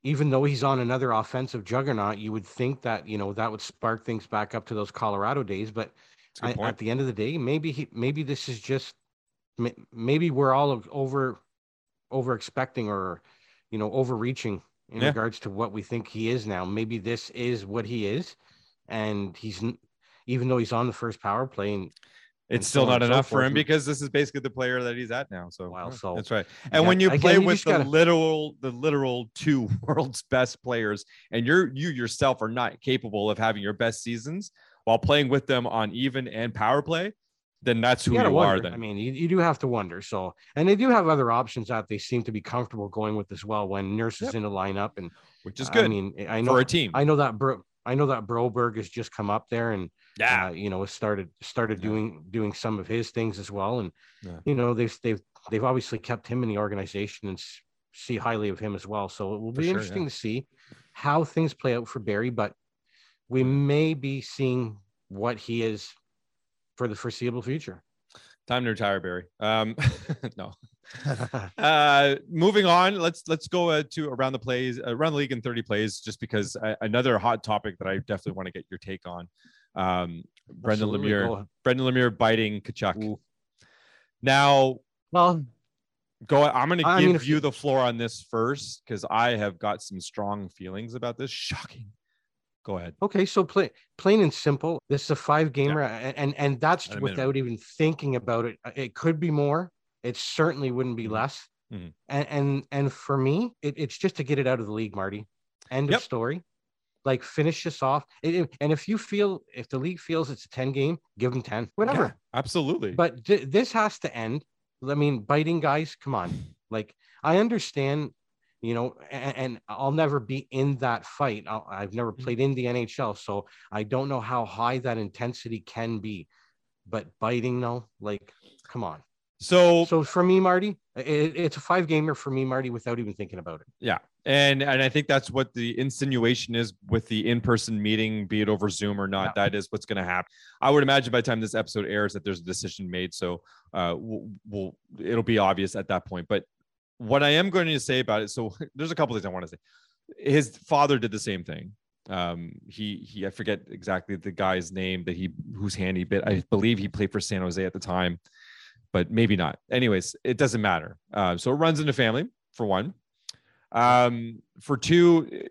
even though he's on another offensive juggernaut, you would think that you know that would spark things back up to those Colorado days. But I, at the end of the day, maybe he, maybe this is just maybe we're all over over expecting or you know overreaching in yeah. regards to what we think he is now. Maybe this is what he is, and he's even though he's on the first power play and it's still not enough so for him because this is basically the player that he's at now. So wow, so that's right. And yeah, when you play again, with you the gotta... literal, the literal two world's best players, and you're you yourself are not capable of having your best seasons while playing with them on even and power play, then that's who you, you are. Then I mean, you, you do have to wonder. So, and they do have other options that they seem to be comfortable going with as well when Nurse is yep. in the lineup, and which is good. I mean, I know for a team. I know that Bro, I know that Broberg has just come up there and yeah, uh, you know, started started yeah. doing doing some of his things as well, and yeah. you know they've they've they've obviously kept him in the organization and see highly of him as well. So it will be sure, interesting yeah. to see how things play out for Barrie, but we may be seeing what he is for the foreseeable future. Time to retire, Barrie. Um, no. uh, moving on, let's let's go uh, to around the plays, uh, around the league in 30 plays, just because uh, another hot topic that I definitely want to get your take on. Um, Brendan. Lemieux, Brendan Lemieux biting Tkachuk. Ooh. Now, well, go. I'm going to give you the floor on this first because I have got some strong feelings about this. Shocking go ahead. Okay, so play, plain and simple. This is a five gamer, yeah. and and that's without even thinking about it. It could be more. It certainly wouldn't be mm-hmm. less. Mm-hmm. And and and for me, it, it's just to get it out of the league, Marty. End yep. of story. Like finish this off. It, it, and if you feel if the league feels it's a ten game, give them ten. Whatever. Yeah, absolutely. But th- this has to end. I mean, biting guys. Come on. Like I understand you know, and, and, I'll never be in that fight. i have never mm-hmm. played in the NHL, so I don't know how high that intensity can be. But biting, no, like, come on. So, so for me, Marty, it, it's a five gamer for me, Marty, without even thinking about it. Yeah, and and I think that's what the insinuation is with the in-person meeting, be it over Zoom or not. Yeah. That is what's going to happen. I would imagine by the time this episode airs that there's a decision made, so uh, we'll, we'll it'll be obvious at that point. But what I am going to say about it, so there's a couple things I want to say. His father did the same thing. Um, he he I forget exactly the guy's name that he whose hand he bit. I believe he played for San Jose at the time, but maybe not. Anyways, it doesn't matter. Uh, so it runs in the family for one. Um, for two,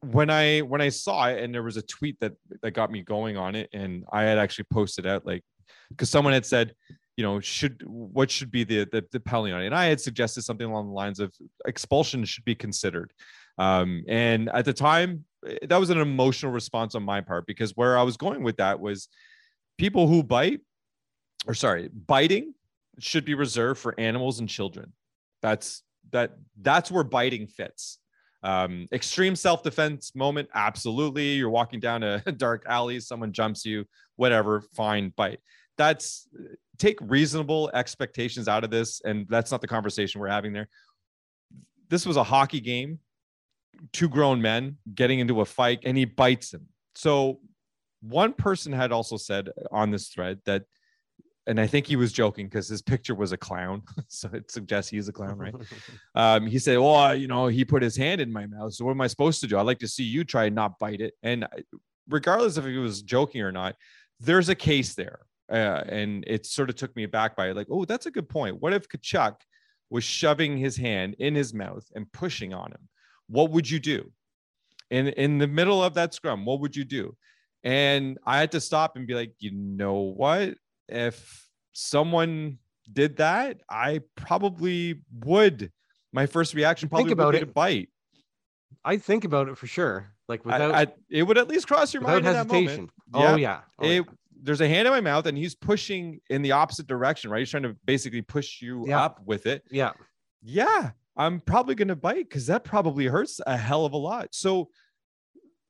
when I when I saw it and there was a tweet that that got me going on it, and I had actually posted out like because someone had said you know, should what should be the, the the penalty on it? And I had suggested something along the lines of expulsion should be considered. Um, and at the time, that was an emotional response on my part because where I was going with that was people who bite, or sorry, biting should be reserved for animals and children. That's that that's where biting fits. Um, extreme self-defense moment, absolutely. You're walking down a dark alley, someone jumps you, whatever, fine, bite. That's take reasonable expectations out of this, and that's not the conversation we're having there. This was a hockey game, two grown men getting into a fight, and he bites him. So, one person had also said on this thread that, and I think he was joking because his picture was a clown, so it suggests he's a clown, right? um, he said, "Well, you know, he put his hand in my mouth. So what am I supposed to do? I'd like to see you try and not bite it." And regardless if he was joking or not, there's a case there uh, and it sort of took me back by like, oh, that's a good point. What if Tkachuk was shoving his hand in his mouth and pushing on him? What would you do? In in the middle of that scrum, what would you do? And I had to stop and be like, you know what? If someone did that, I probably would. My first reaction probably think about would it. to bite. I think about it for sure. Like without, I, I, it would at least cross your mind hesitation. Oh yeah, oh, it yeah there's a hand in my mouth and he's pushing in the opposite direction, right? He's trying to basically push you yeah. up with it. Yeah. Yeah. I'm probably going to bite because that probably hurts a hell of a lot. So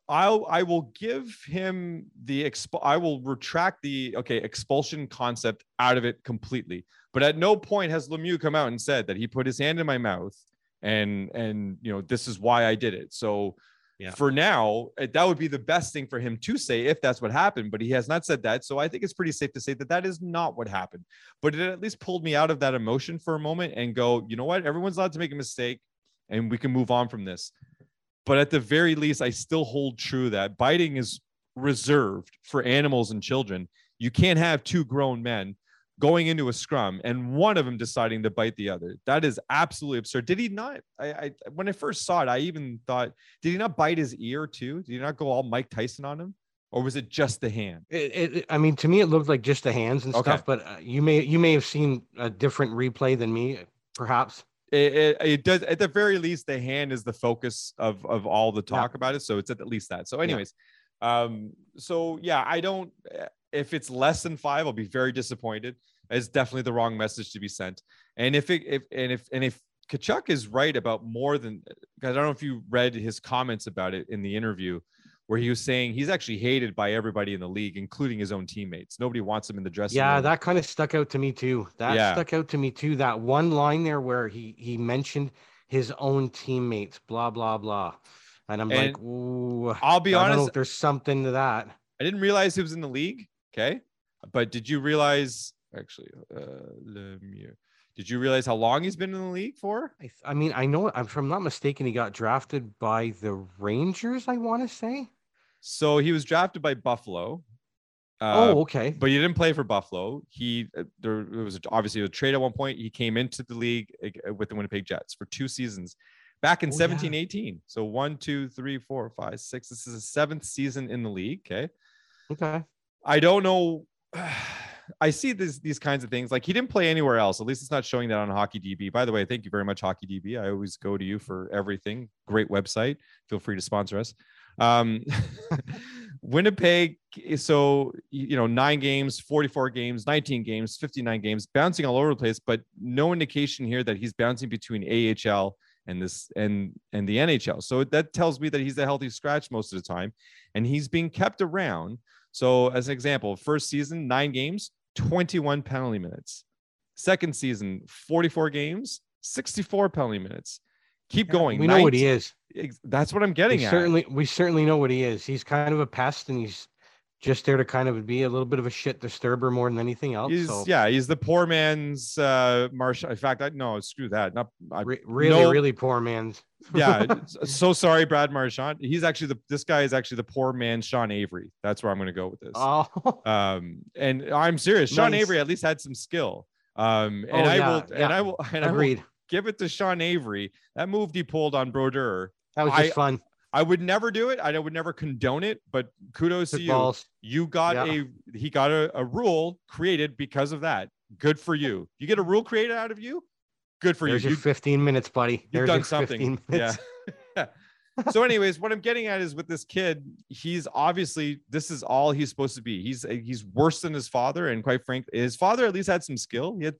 I'll I will give him the exp- I will retract the okay expulsion concept out of it completely. But at no point has Lemieux come out and said that he put his hand in my mouth and and you know this is why I did it. So Yeah. for now, eh, that would be the best thing for him to say if that's what happened. But he has not said that, so I think it's pretty safe to say that that is not what happened. But it at least pulled me out of that emotion for a moment and go, you know what? Everyone's allowed to make a mistake, and we can move on from this. But at the very least, I still hold true that biting is reserved for animals and children. You can't have two grown men going into a scrum and one of them deciding to bite the other. That is absolutely absurd. Did he not? I, I when I first saw it, I even thought, did he not bite his ear too? Did he not go all Mike Tyson on him, or was it just the hand? It, it, I mean, to me, it looked like just the hands and Okay. stuff. But uh, you may you may have seen a different replay than me, perhaps. It, it, it does at the very least the hand is the focus of of all the talk about it so it's at least that so anyways um so yeah i don't if it's less than five i'll be very disappointed it's definitely the wrong message to be sent and if it if and if and if Tkachuk is right about more than i don't know if you read his comments about it in the interview where he was saying he's actually hated by everybody in the league including his own teammates nobody wants him in the dressing Yeah, room Yeah, that kind of stuck out to me too. That Yeah. stuck out to me too. That one line there where he he mentioned his own teammates, blah blah blah, and I'm like, And ooh, i'll be I don't know honest if there's something to that. I didn't realize he was in the league. Okay. But did you realize actually uh Lemieux, did you realize how long he's been in the league for? I, I mean, I know if I'm not mistaken, he got drafted by the Rangers. I want to say. So he was drafted by Buffalo. Uh, oh, okay. but he didn't play for Buffalo. He uh, there was obviously a trade at one point. He came into the league uh, with the Winnipeg Jets for two seasons back in Oh, yeah. 18. So one, two, three, four, five, six. This is a seventh season in the league. Okay. Okay. I don't know. I see these these kinds of things. Like he didn't play anywhere else. At least it's not showing that on Hockey DB. By the way, thank you very much, Hockey DB. I always go to you for everything. Great website. Feel free to sponsor us. Um, Winnipeg. So you know, nine games, 44 games, 19 games, 59 games, bouncing all over the place, but no indication here that he's bouncing between AHL and this and and the NHL. So that tells me that he's a healthy scratch most of the time, and he's being kept around. So as an example, first season, nine games, 21 penalty minutes. Second season, 44 games, 64 penalty minutes. Keep going. We know what he is. That's what I'm getting we at. certainly we certainly know what he is. He's kind of a pest, and he's just there to kind of be a little bit of a shit disturber more than anything else. He's so yeah, he's the poor man's uh Marsh. In fact, I no, screw that. Not I, re- really, no- really poor man's. yeah. so sorry, Brad Marchand. He's actually the this guy is actually the poor man's Sean Avery. That's where I'm gonna go with this. Oh, Um, and I'm serious. Sean Nice. Avery at least had some skill. Um, and Oh, I yeah, will and. I will and I will agreed. give it to Sean Avery. That move he pulled on Brodeur. That was I- just fun. I would never do it. I would never condone it, but kudos Took to you. balls. You got Yeah. a he got a, a rule created because of that. Good for you. You get a rule created out of you. Good for There's you. your 15 minutes, buddy. you've There's done something. 15 Yeah. so, anyways, what I'm getting at is with this kid, he's obviously this is all he's supposed to be. He's he's worse than his father, and quite frankly, his father at least had some skill. He had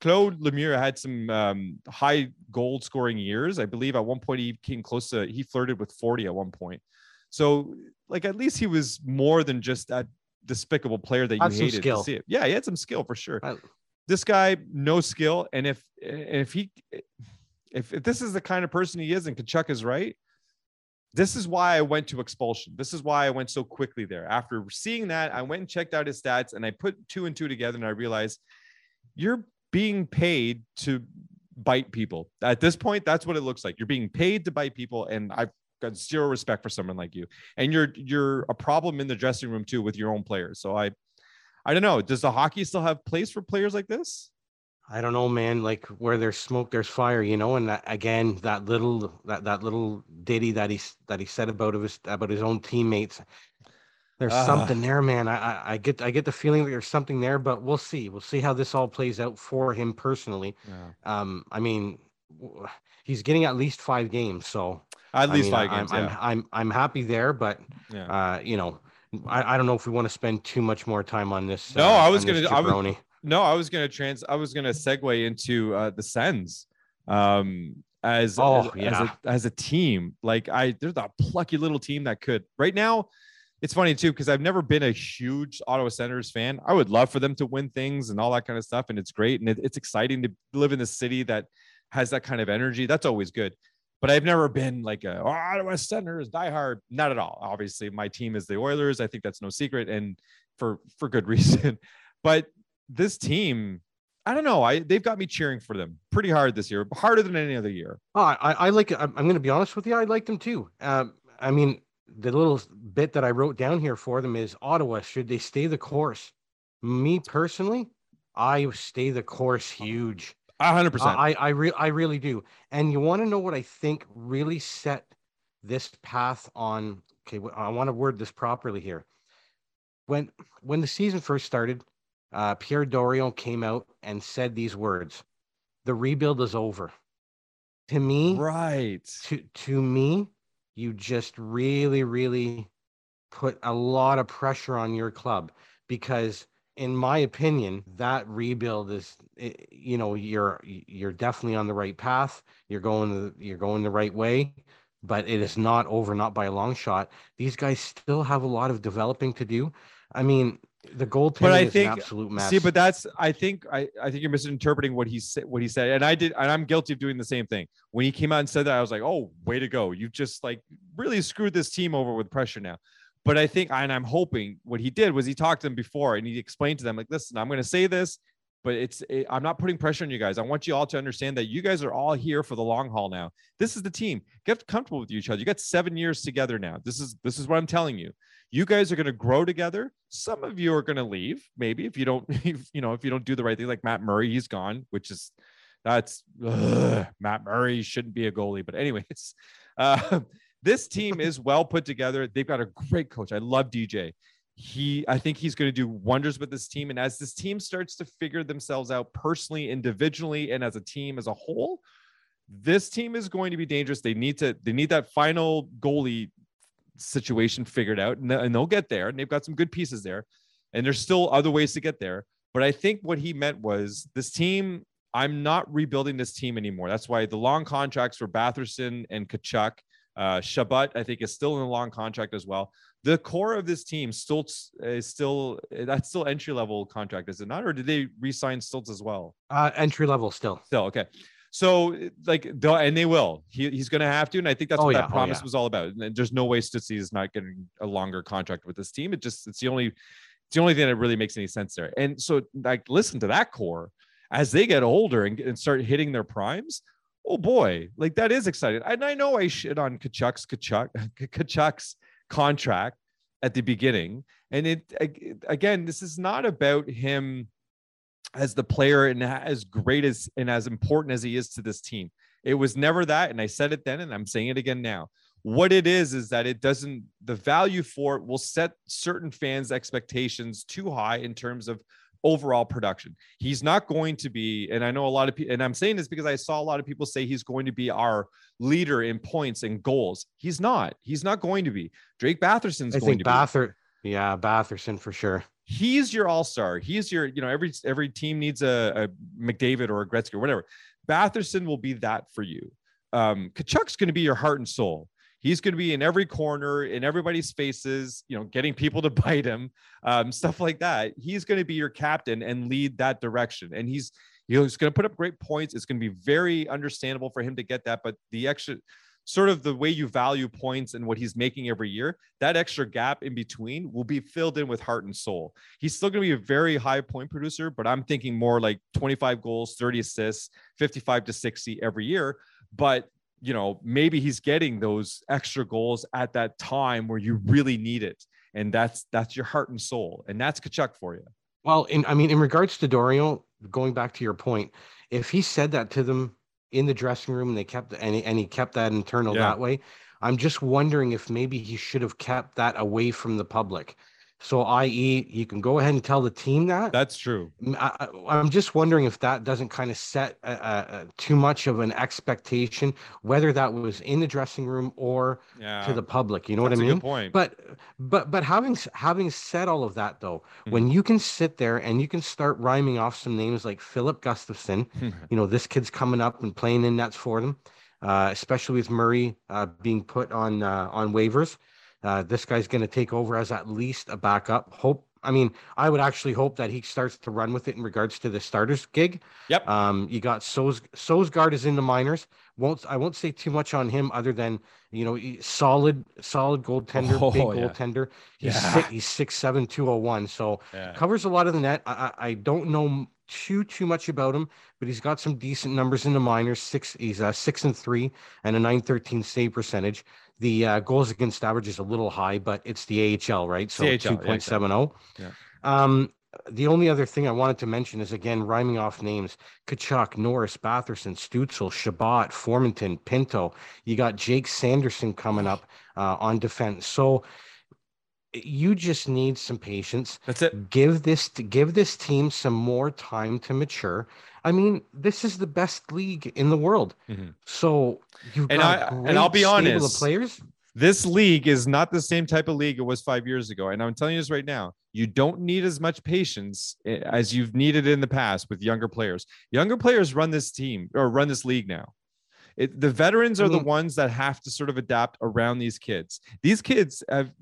Claude Lemieux had some um, high goal scoring years. I believe at one point he came close to he flirted with 40 at one point. So, like at least he was more than just that despicable player that you Had hated to see it. Yeah, he had some skill for sure. I- this guy, no skill, and if if he if, if this is the kind of person he is, and Tkachuk is right, this is why I went to expulsion. This is why I went so quickly there. After seeing that, I went and checked out his stats, and I put two and two together, and I realized you're being paid to bite people. At this point, that's what it looks like. You're being paid to bite people, and I've got zero respect for someone like you. And you're you're a problem in the dressing room too with your own players. So I, I don't know. Does the hockey still have place for players like this? I don't know, man. Like where there's smoke, there's fire, you know. And that, again, that little that that little ditty that he that he said about of his about his own teammates. There's Ah. something there, man. I, I I get I get the feeling that there's something there, but we'll see. We'll see how this all plays out for him personally. Yeah. Um, I mean, he's getting at least five games, so At I least mean, five I'm, games. I'm. I'm I'm happy there, but yeah. uh, you know, I, I don't know if we want to spend too much more time on this. No, uh, I was gonna- I was- No, I was gonna trans. I was gonna segue into uh, the Sens. Um, as Oh, as, yeah. as, a, as a team. Like I, there's a plucky little team that could right now. It's funny too because I've never been a huge Ottawa Senators fan. I would love for them to win things and all that kind of stuff, and it's great and it, it's exciting to live in a city that has that kind of energy. That's always good. But I've never been like a oh, Ottawa Senators diehard. Not at all. Obviously, my team is the Oilers. I think that's no secret, and for for good reason. But this team, I don't know. I they've got me cheering for them pretty hard this year, harder than any other year. Oh, I, I like. I'm, I'm going to be honest with you. I like them too. Um, I mean, the little bit that I wrote down here for them is Ottawa. Should they stay the course? Me personally, I stay the course huge. A hundred percent. I I re- I really do. And you want to know what I think really set this path on? Okay, I want to word this properly here. When when the season first started, uh, Pierre Dorion came out and said these words: "The rebuild is over." To me, Right. to to me, you just really, really put a lot of pressure on your club because, in my opinion, that rebuild is eh, you know, you're you're definitely on the right path. You're going the you're going the right way, but it is not over, not by a long shot. These guys still have a lot of developing to do. I mean, the goaltending I is think- absolute mess. See, but that's I think I, I think you're misinterpreting what he said what he said. And I did and I'm guilty of doing the same thing. When he came out and said that, I was like, oh, way to go. You've just like really screwed this team over with pressure now. But I think and I'm hoping what he did was he talked to them before and he explained to them, like, listen, I'm gonna say this, but it's it, I'm not putting pressure on you guys. I want you all to understand that you guys are all here for the long haul now. This is the team. Get comfortable with each other. You got seven years together now. This is this is what I'm telling you you guys are going to grow together some of you are going to leave maybe if you don't if, you know if you don't do the right thing like matt murray he's gone which is that's ugh, matt murray shouldn't be a goalie but anyways uh, this team is well put together they've got a great coach i love dj he i think he's going to do wonders with this team. And as this team starts to figure themselves out personally individually and as a team as a whole this team is going to be dangerous. They need to they need that final goalie situation figured out and they'll get there and they've got some good pieces there and there's still other ways to get there. But i think what he meant was this team i'm not rebuilding this team anymore. That's why the long contracts for batherson and tkachuk uh chabot i think is still in a long contract as well the core of this team Stutzle is still that's still entry level contract is it not or did they re-sign Stutzle as well uh, entry level still. Still, okay. So like, and they will. He, he's going to have to, and I think that's Oh, what yeah. that Oh, promise yeah. was all about. And there's no way Stutzy is not getting a longer contract with this team. It just it's the only it's the only thing that really makes any sense there. And so like, listen to that core as they get older and, and start hitting their primes. Oh boy, like that is exciting. And I know I shit on Tkachuk's Tkachuk Tkachuk's contract at the beginning, and it again, this is not about him as the player and as great as and as important as he is to this team. It was never that. And I said it then, and I'm saying it again now. What it is, is that it doesn't, the value for it will set certain fans' expectations too high in terms of overall production. He's not going to be, and I know a lot of people, and I'm saying this because I saw a lot of people say he's going to be our leader in points and goals. He's not. He's not going to be. Drake Batherson's I going to be Bather, yeah, Batherson for sure. he's your all-star. He's your, you know, every every team needs a, a McDavid or a Gretzky or whatever. Batherson will be that for you. Um, Tkachuk's going to be your heart and soul. He's going to be in every corner, in everybody's faces, you know, getting people to bite him, um, stuff like that. He's going to be your captain and lead that direction. And he's he's going to put up great points. It's going to be very understandable for him to get that. But the extra, sort of the way you value points and what he's making every year, that extra gap in between will be filled in with heart and soul. He's still going to be a very high point producer, but I'm thinking more like 25 goals, 30 assists, 55 to 60 every year. But you know, maybe he's getting those extra goals at that time where you really need it. And that's that's your heart and soul. And that's Tkachuk for you. Well, in I mean, in regards to Dorion, going back to your point, if he said that to them in the dressing room and they kept and he, and he kept that internal Yeah. that way, I'm just wondering if maybe he should have kept that away from the public. So, i.e., you can go ahead and tell the team that. That's true. I, am just wondering if that doesn't kind of set uh, uh, too much of an expectation, whether that was in the dressing room or Yeah. to the public. You know that's what I a mean? good point. But but but having having said all of that though, Mhm. when you can sit there and you can start rhyming off some names like Filip Gustavsson, you know this kid's coming up and playing in nets for them. uh, especially with Murray uh, being put on uh, on waivers. Uh, this guy's going to take over as at least a backup. Hope. I mean, I would actually hope that he starts to run with it in regards to the starters gig. Yep. Um, you got Sos Sogaard is in the minors. Won't I won't say too much on him other than you know solid solid goaltender, Oh, big yeah. goaltender. He's Yeah. six, he's six seven two oh one. So Yeah. covers a lot of the net. I, I don't know too too much about him, but he's got some decent numbers in the minors. Six he's uh, six and three and a nine thirteen save percentage. The uh, goals against average is a little high, but it's the AHL, right? So two point seven zero. Um, the only other thing I wanted to mention is again rhyming off names: Tkachuk, Norris, Batherson, Stutzle, Chabot, Formenton, Pinto. You got Jake Sanderson coming up uh, on defense. So you just need some patience That's it. give this give this team some more time to mature. I mean, this is the best league in the world. Mhm. So you've And got I- and I'll be honest, players. This league is not the same type of league it was five years ago. And I'm telling you this right now. You don't need as much patience eh, as you've needed in the past with younger players. Younger players run this team or run this league now. It, the veterans I are the ones that have to sort of adapt around these kids. These kids have,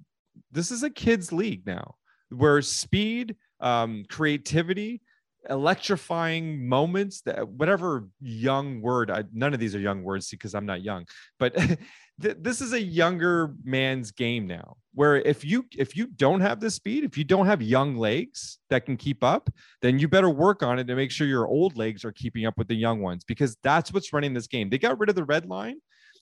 this is a kids' league now where speed, um, creativity, electrifying moments that whatever young word I, none of these are young words because i'm not young but th- this is a younger man's game now where if you if you don't have the speed if you don't have young legs that can keep up then you better work on it to make sure your old legs are keeping up with the young ones because that's what's running this game. They got rid of the red line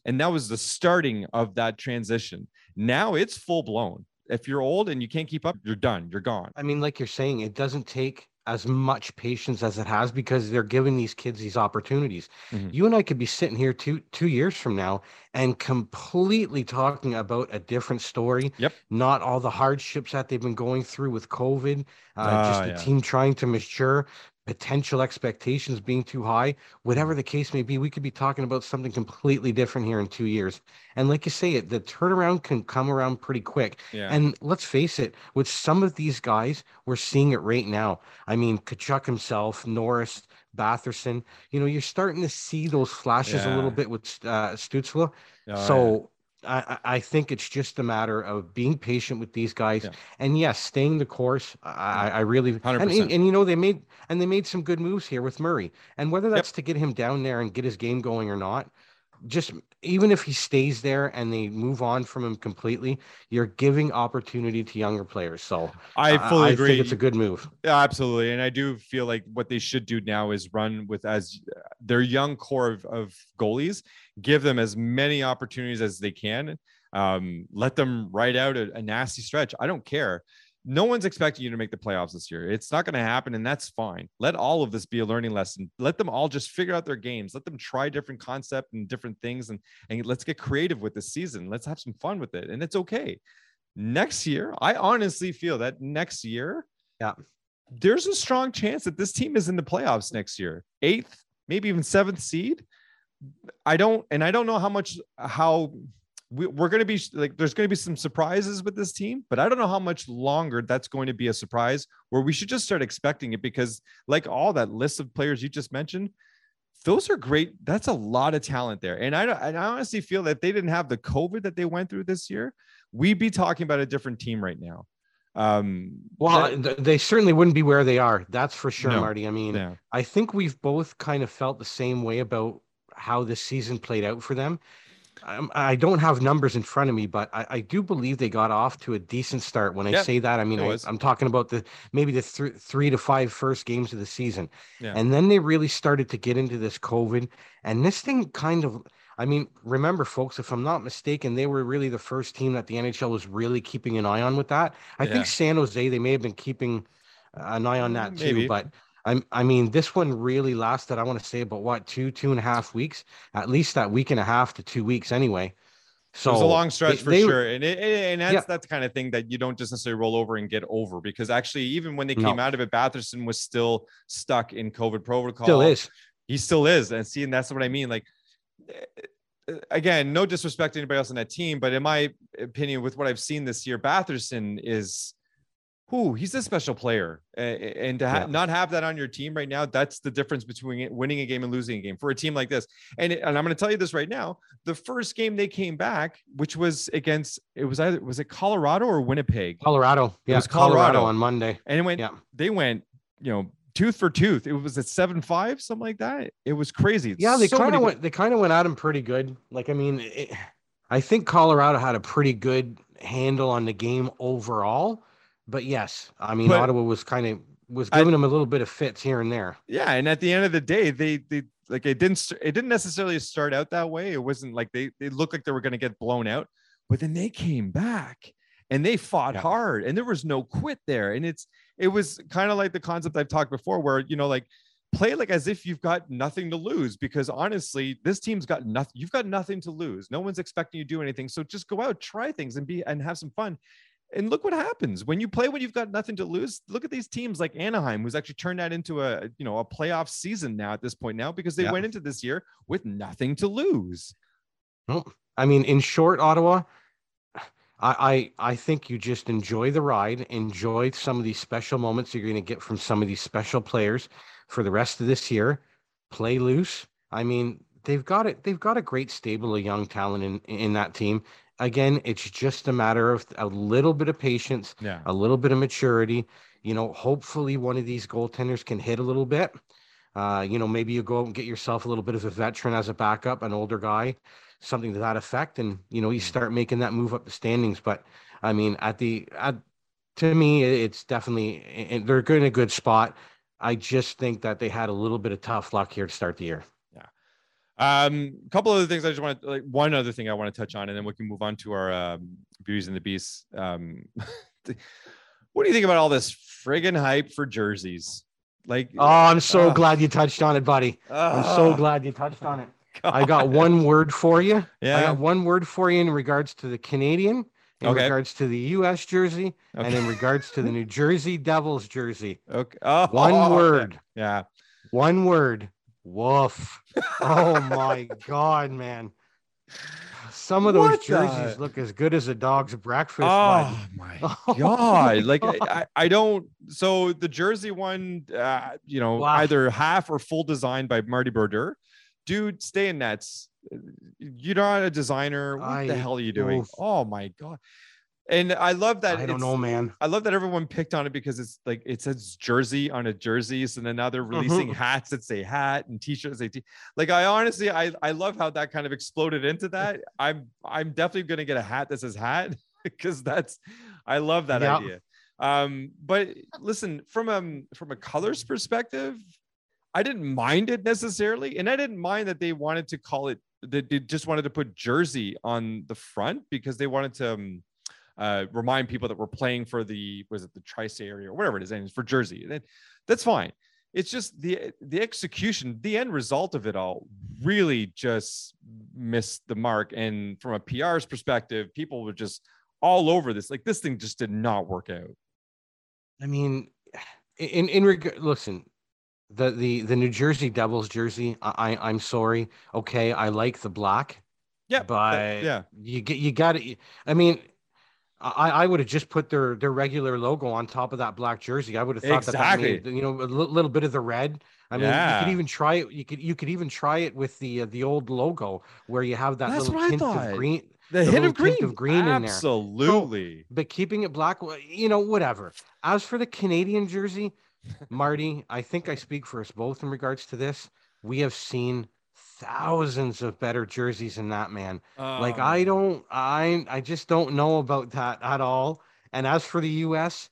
and that was the starting of that transition. Now it's full blown if you're old and you can't keep up you're done you're gone I mean, like you're saying, it doesn't take as much patience as it has because they're giving these kids these opportunities. Mhm. You and I could be sitting here two two years from now and completely talking about a different story. Yep. Not all the hardships that they've been going through with COVID, uh, Ah, just the yeah. team trying to mature, potential expectations being too high. Whatever the case may be, we could be talking about something completely different here in two years. And like you say, it the turnaround can come around pretty quick. yeah And let's face it, with some of these guys, we're seeing it right now. I mean, Tkachuk himself, Norris, Batherson, you know, you're starting to see those flashes a little bit with uh, Stutzle. Oh, yeah. so I, I think it's just a matter of being patient with these guys. Yeah. And yes, staying the course. I, I really, and, 100%. and, and you know, they made, and they made some good moves here with Murray. And whether that's to get him down there and get his game going or not, just even if he stays there and they move on from him completely, you're giving opportunity to younger players. So I fully I agree. think it's a good move. Yeah, absolutely. And I do feel like what they should do now is run with as their young core of, of goalies, give them as many opportunities as they can. Um, let them ride out a, a nasty stretch. I don't care. No one's expecting you to make the playoffs this year. It's not going to happen, and that's fine. Let all of this be a learning lesson. Let them all just figure out their games. Let them try different concept and different things, and and let's get creative with this season. Let's have some fun with it, and it's okay. Next year, I honestly feel that next year, Yeah. there's a strong chance that this team is in the playoffs next year, eighth, maybe even seventh seed. I don't, and I don't know how much how we, we're going to be like. There's going to be some surprises with this team, but I don't know how much longer that's going to be a surprise. Where we should just start expecting it because, like all that list of players you just mentioned, those are great. That's a lot of talent there, and I and I honestly feel that they didn't have the COVID that they went through this year, we'd be talking about a different team right now. Um, Well, that- they certainly wouldn't be where they are. That's for sure, No. Marty. I mean. I think we've both kind of felt the same way about how this season played out for them. I don't have numbers in front of me, but I, I do believe they got off to a decent start. When I Yeah, say that, I mean I, I'm talking about the maybe the thr three to five first games of the season, Yeah. and then they really started to get into this COVID, and this thing kind of. I mean, remember, folks, if I'm not mistaken, they were really the first team that the NHL was really keeping an eye on with that. I Yeah. think San Jose, they may have been keeping an eye on that Mm, too, maybe. but I'm, I mean, this one really lasted, I want to say about what, two, two and a half weeks, at least that week and a half to two weeks anyway. So it was a long stretch they- for they- sure, and it, and that's Yeah. that's the kind of thing that you don't just necessarily roll over and get over because actually, even when they No. came out of it, Batherson was still stuck in COVID protocol. Still is. He still is, and see, and that's what I mean. Like, eh, again, no disrespect to anybody else on that team, but in my opinion, with what I've seen this year, Batherson is who he's a special player and to ha- Yeah. not have that on your team right now that's the difference between winning a game and losing a game for a team like this and, and i'm going to tell you this right now the first game they came back which was against it was either was it colorado or winnipeg Colorado. Yeah, it was Colorado. on Monday. and it went Yeah. they went you know tooth for tooth it was at seven five something like that it was crazy Yeah, they So kind of went they kind of went at him pretty good. Like, I mean, it, I think Colorado had a pretty good handle on the game overall. But yes, I mean, But- Ottawa was kind of was I- giving them a little bit of fits here and there. yeah and at the end of the day they they like it didn't it didn't necessarily start out that way. It wasn't like they they looked like they were going to get blown out but then they came back and they fought Yeah. hard and there was no quit there. And it's it was kind of like the concept i've talked before where you know like play like as if you've got nothing to lose because honestly this team's got nothing you've got nothing to lose. No one's expecting you to do anything. So just go out try things and be and have some fun and look what happens when you play when you've got nothing to lose. Look at these teams like Anaheim, who's actually turned that into a you know a playoff season now at this point now because they Yeah. went into this year with nothing to lose. Well, I mean, in short, Ottawa, I, I I think you just enjoy the ride, enjoy some of these special moments you're going to get from some of these special players for the rest of this year. Play loose. I mean, they've got it. They've got a great stable of young talent in in that team. Again, it's just a matter of a little bit of patience, Yeah. a little bit of maturity. You know, hopefully one of these goaltenders can hit a little bit. Uh, you know, maybe you go out and get yourself a little bit of a veteran as a backup, an older guy, something to that effect, and you know, you start making that move up the standings. But I mean, at the at to me, it's definitely and they're in a good spot. I just think that they had a little bit of tough luck here to start the year. Um, a couple other things I just want to like one other thing I want to touch on, and then we can move on to our um, beauties and the beasts. Um, what do you think about all this friggin' hype for jerseys? Like, Oh, I'm so Ugh. glad you touched on it, buddy. I'm so glad you touched on it. I got one word for you. Yeah. I got one word for you in regards to the Canadian, in Okay. regards to the U.S. jersey, and in regards to the New Jersey Devils jersey. Okay. Oh, One okay. word. Yeah. One word. Woof. Oh my God, man. Some of those What jerseys the- look as good as a dog's breakfast. Oh my Oh my god! Like I, God. I, I don't. So the jersey one, uh, you know, Wow. either half or full design by Marty Brodeur. Dude, stay in nets. You're not a designer. What the hell are you doing? oof. Oh my god! And I love that. I don't know, man. I love that everyone picked on it because it's like it says jersey on a jersey. So then now they're releasing Mhm. hats that say hat and t-shirts that say t- like I honestly I I love how that kind of exploded into that. I'm I'm definitely gonna get a hat that says hat because that's I love that Yeah. idea. Um, but listen, from um from a colors perspective, I didn't mind it necessarily, and I didn't mind that they wanted to call it that they just wanted to put jersey on the front because they wanted to um, uh, remind people that we're playing for the was it the tri-state area or whatever it is, and it's for Jersey. That, that's fine. It's just the the execution, the end result of it all really just missed the mark. And from a PR's perspective, people were just all over this. Like this thing just did not work out. I mean, in in regard, listen, the the the New Jersey Devils jersey. I, I I'm sorry. Okay, I like the black, Yeah, that- but yeah, you get you got to. I mean, I I would have just put their their regular logo on top of that black jersey. I would have thought Exactly. that, that made, you know a little bit of the red. I mean, you could even try it. You could you could even try it with the uh, the old logo where you have that That's little tint of green. the, the little of green, of green in there. absolutely. but keeping it black, you know, whatever. As for the Canadian jersey, Marty, I think I speak for us both in regards to this. We have seen thousands of better jerseys than that, man. Like I Um, don't, I, I just don't know about that at all. And as for the U.S.,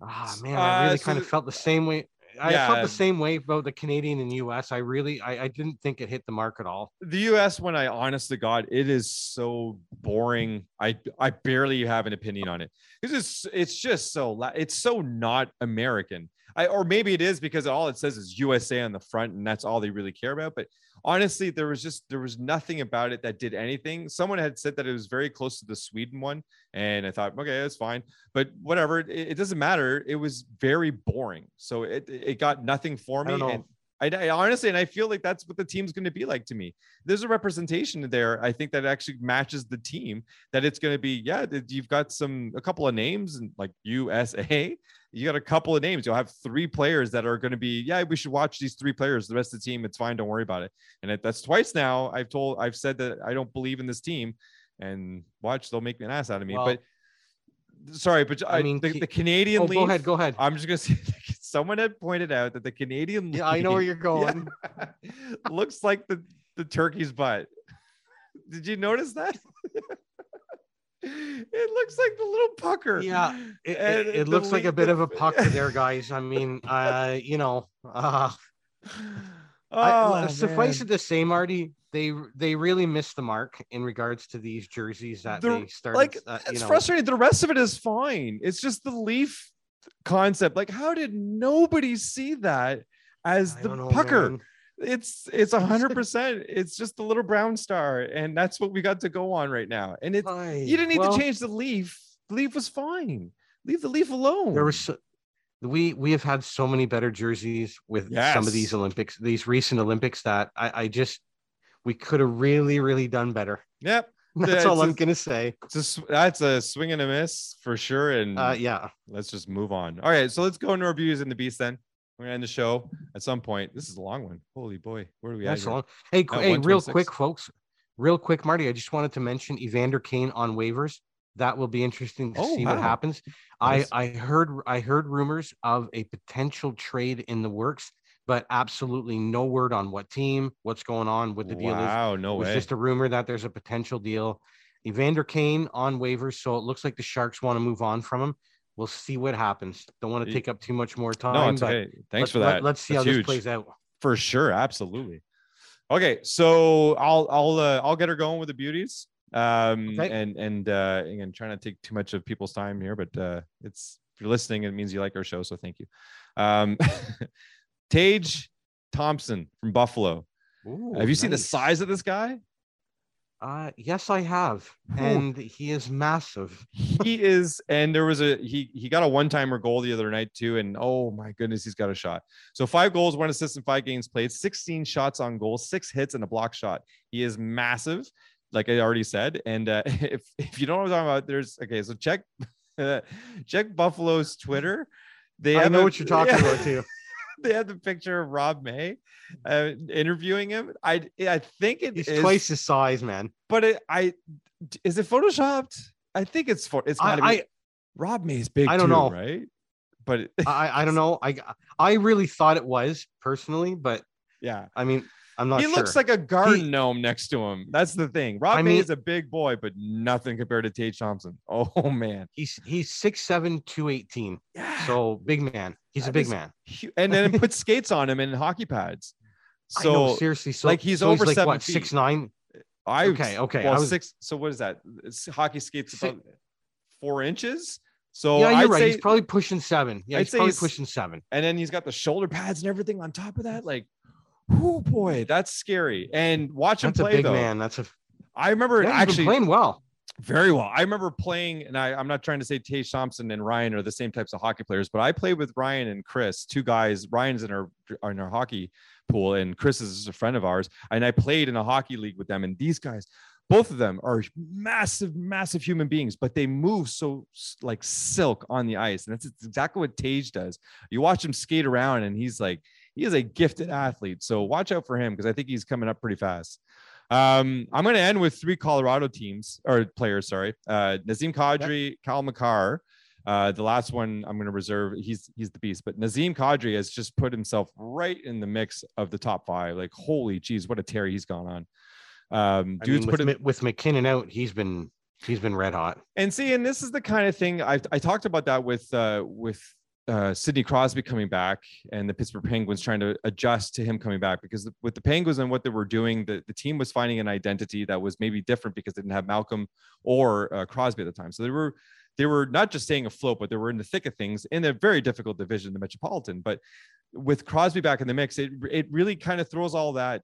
ah, man, I Uh, really so kind of felt the same way. I felt the same way about the Canadian and U.S. I really, I, I didn't think it hit the mark at all. the US when I honest to God, it is so boring. I I barely have an opinion on it. Because it's just it's just so it's so not American. I or maybe it is because all it says is USA on the front and that's all they really care about. But honestly, there was just there was nothing about it that did anything. Someone had said that it was very close to the Sweden one, and I thought, okay, that's fine. But whatever, it, it doesn't matter. It was very boring. So it it got nothing for me. And I, I honestly, and I feel like that's what the team's going to be like to me. There's a representation there. I think that actually matches the team. That it's going to be, yeah, you've got some a couple of names and like USA. You got a couple of names. You'll have three players that are going to be, yeah, we should watch these three players. The rest of the team, it's fine. Don't worry about it. And that's twice now. I've told, I've said that I don't believe in this team, and watch, they'll make an ass out of me. Well, but sorry, but I, I mean, the, the Canadian oh, Go ahead, go ahead. I'm just gonna say someone had pointed out that the Canadian Yeah, I know where you're going. Yeah, looks like the, the turkey's butt. Did you notice that? it looks like the little pucker. Yeah, it, it, it looks like a bit of a pucker there, guys. I mean, uh, you know, uh, oh, I, suffice it to say, Marty, they they really missed the mark in regards to these jerseys that the, they started. Like uh, it's know. frustrating. The rest of it is fine. It's just the Leaf concept. Like, how did nobody see that as the know, pucker? Man. It's it's a hundred percent. It's just the little brown star, and that's what we got to go on right now. And it you didn't need well, to change the leaf. The leaf was fine. Leave the leaf alone. There was so, we we have had so many better jerseys with yes. some of these Olympics, these recent Olympics that I, I just we could have really, really done better. Yep. That's all i am gonna say. It's a, that's a swing and a miss for sure. And uh, yeah, let's just move on. All right, so let's go into our views in the beast then. We're gonna end the show at some point. This is a long one. Holy boy, where are we that's at? Long. Hey, hey, real quick, folks. Real quick, Marty. I just wanted to mention Evander Kane on waivers. That will be interesting to oh, see wow. what happens. Nice. I I heard I heard rumors of a potential trade in the works but absolutely no word on what team, what's going on, what the deal is. Wow, no way. It's just a rumor that there's a potential deal. Evander Kane on waivers, so it looks like the Sharks want to move on from him. We'll see what happens. Don't want to take up too much more time. No, it's okay. Thanks for that. Let, us see That's how huge. this plays out. For sure, absolutely. Okay, so I'll I'll uh, I'll get her going with the beauties. Um, okay. and and uh, again, trying to take too much of people's time here, but uh, it's if you're listening, it means you like our show, so thank you. Um, Tage Thompson from Buffalo. Ooh, have you nice. seen the size of this guy? Uh, yes, I have, and he is massive. he is, and there was a he he got a one timer goal the other night too, and oh my goodness, he's got a shot. So five goals, one assist, in five games played, sixteen shots on goal, six hits, and a block shot. He is massive, like I already said. And uh, if if you don't know what I'm talking about, there's okay. So check check Buffalo's Twitter. They I know a, what you're talking yeah. about too. They had the picture of Rob May uh, interviewing him. I I think it He's is, twice his size, man. But it, I is it photoshopped? I think it's for it's gotta I, be. I, Rob May is big. I don't too, know, right? But I I don't know. I I really thought it was personally, but yeah, I mean I'm not. He sure. looks like a garden he, gnome next to him. That's the thing. Rob I May is a big boy, but nothing compared to Tage Thompson. Oh man, he's he's six seven two eighteen. Yeah. So big man. He's that a big man. And then put skates on him and hockey pads. So know, seriously, so like he's so over he's like, seven what, feet. six nine. I okay, okay. Well, was, six. So what is that? It's hockey skates about four inches. So yeah, you're I'd right. Say, he's probably pushing seven. Yeah, I'd he's probably he's, pushing seven. And then he's got the shoulder pads and everything on top of that. Like oh boy, that's scary. And watch that's him play. A big though. man. That's a. I remember yeah, actually playing well. Very well. I remember playing, and I, I'm not trying to say Tage Thompson and Ryan are the same types of hockey players, but I played with Ryan and Chris, two guys. Ryan's in our in our hockey pool, and Chris is a friend of ours. And I played in a hockey league with them. And these guys, both of them are massive, massive human beings, but they move so like silk on the ice. And that's exactly what Tage does. You watch him skate around, and he's like he is a gifted athlete. So watch out for him because I think he's coming up pretty fast. Um, I'm going to end with three Colorado teams or players. Sorry, uh, Nazem Kadri, yep. Cale Makar. Uh, the last one I'm going to reserve. He's he's the beast, but Nazem Kadri has just put himself right in the mix of the top five. Like holy geez, what a tear he's gone on. Um, I dude's mean, with, put with MacKinnon out, he's been he's been red hot. And see, and this is the kind of thing I I talked about that with uh with uh, Sidney Crosby coming back and the Pittsburgh Penguins trying to adjust to him coming back because with the Penguins and what they were doing, the, the team was finding an identity that was maybe different because they didn't have Malkin or uh, Crosby at the time. So they were they were not just staying afloat, but they were in the thick of things in a very difficult division, the Metropolitan. But with Crosby back in the mix, it it really kind of throws all that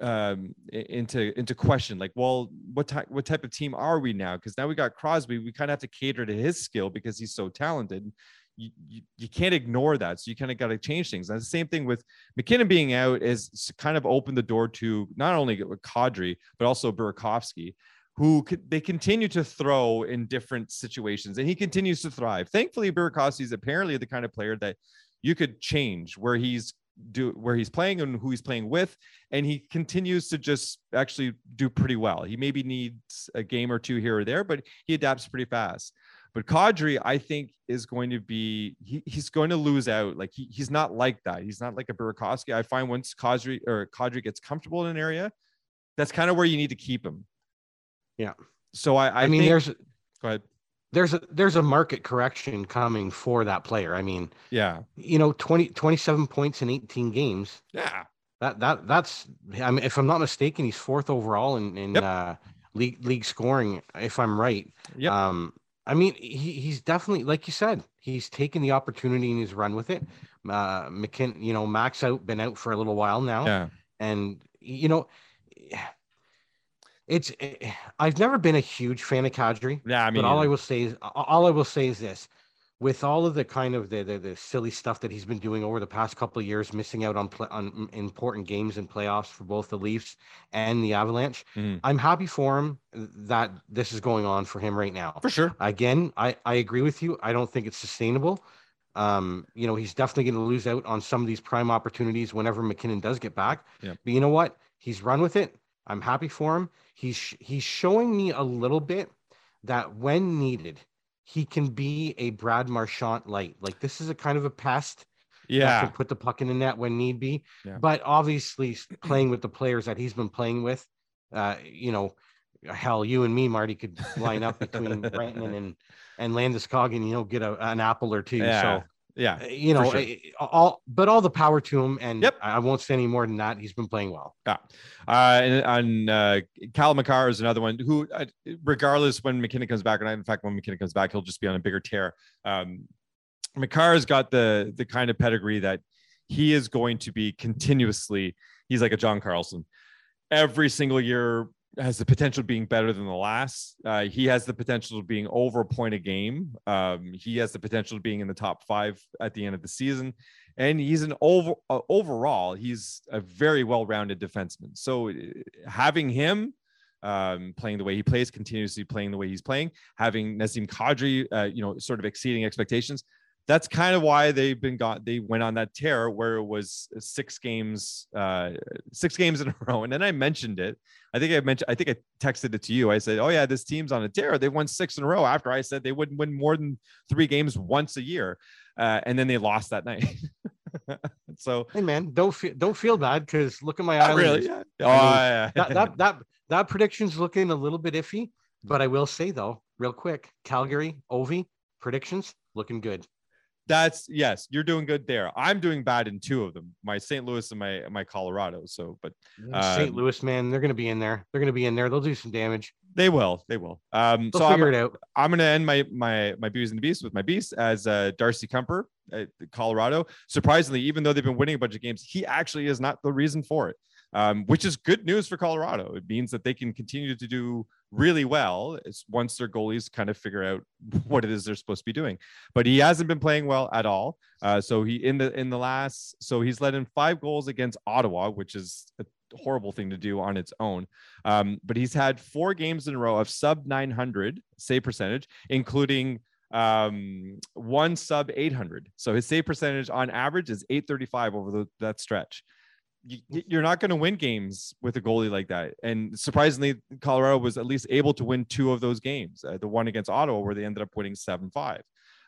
um into into question like well what type what type of team are we now because now we got crosby we kind of have to cater to his skill because he's so talented you, you, you can't ignore that. So you kind of got to change things. And the same thing with MacKinnon being out is kind of opened the door to not only Kadri, but also Burakovsky, who they continue to throw in different situations and he continues to thrive. Thankfully, Burakovsky is apparently the kind of player that you could change where he's do where he's playing and who he's playing with and he continues to just actually do pretty well he maybe needs a game or two here or there but he adapts pretty fast but Kadri, I think, is going to be he, he's going to lose out. Like he, he's not like that. He's not like a Burakovsky. I find once Kadri or Kadri gets comfortable in an area, that's kind of where you need to keep him. Yeah. So I, I, I mean, think, there's go ahead. There's a there's a market correction coming for that player. I mean, yeah, you know, 20, 27 points in 18 games. Yeah. That that that's I mean, if I'm not mistaken, he's fourth overall in, in yep. uh league league scoring, if I'm right. Yeah. Um I mean, he, he's definitely, like you said, he's taken the opportunity and he's run with it. Uh, McKin, you know, Max out, been out for a little while now. Yeah. And, you know, it's, I've never been a huge fan of Kadri. Yeah. I mean, but all I will say is, all I will say is this with all of the kind of the, the, the silly stuff that he's been doing over the past couple of years, missing out on play, on important games and playoffs for both the Leafs and the Avalanche, mm. I'm happy for him that this is going on for him right now. For sure. Again, I I agree with you. I don't think it's sustainable. Um, you know, he's definitely going to lose out on some of these prime opportunities whenever MacKinnon does get back. Yeah. But you know what? He's run with it. I'm happy for him. He's he's showing me a little bit that when needed he can be a Brad Marchand light. Like this is a kind of a pest. Yeah. Can put the puck in the net when need be. Yeah. But obviously playing with the players that he's been playing with, uh, you know, hell, you and me, Marty, could line up between Rantanen and and Landeskog, you know, get a, an apple or two. Yeah. So yeah, uh, you know, sure. eh, all but all the power to him. And yep. I won't say any more than that. He's been playing well. Yeah, uh, and, and uh, Cale Makar is another one who, uh, regardless when MacKinnon comes back, and in fact when MacKinnon comes back, he'll just be on a bigger tear. Um, Makar has got the the kind of pedigree that he is going to be continuously. He's like a John Carlson. Every single year, has the potential being better than the last. Uh, he has the potential of being over a point a game. Um, he has the potential of being in the top five at the end of the season, and he's an over uh, overall. He's a very well-rounded defenseman. So uh, having him um, playing the way he plays, continuously playing the way he's playing, having Nazem Kadri, uh, you know, sort of exceeding expectations that's kind of why they've been got they went on that tear where it was six games uh six games in a row. And then i mentioned it. I think i mentioned i think i texted it to you. I said oh yeah this team's on a tear. They won six in a row after i said they wouldn't win more than three games once a year uh, and then they lost that night. So hey man don't feel don't feel bad because look at my islanders. Really yeah. oh yeah. that, that that that prediction's looking a little bit iffy but i will say though real quick calgary ovi predictions looking good that's yes, you're doing good there. I'm doing bad in two of them, my St. Louis and my my Colorado. So, but uh, St. Louis, man, they're going to be in there. They're going to be in there. They'll do some damage. They will. They will. Um, They'll so figure I'm, it out. I'm going to end my my my Bees and the Beast with my Beast as uh, Darcy Kuemper at Colorado. Surprisingly, even though they've been winning a bunch of games, he actually is not the reason for it um, which is good news for Colorado. It means that they can continue to do really well once their goalies kind of figure out what it is they're supposed to be doing. But he hasn't been playing well at all. Uh, so he in the in the last so he's let in five goals against Ottawa, which is a horrible thing to do on its own. Um, but he's had four games in a row of sub 900 save percentage, including um one sub 800 so his save percentage on average is 835 over the, that stretch you, are not going to win games with a goalie like that. And surprisingly, Colorado was at least able to win two of those games. Uh, the one against Ottawa, where they ended up winning seven five.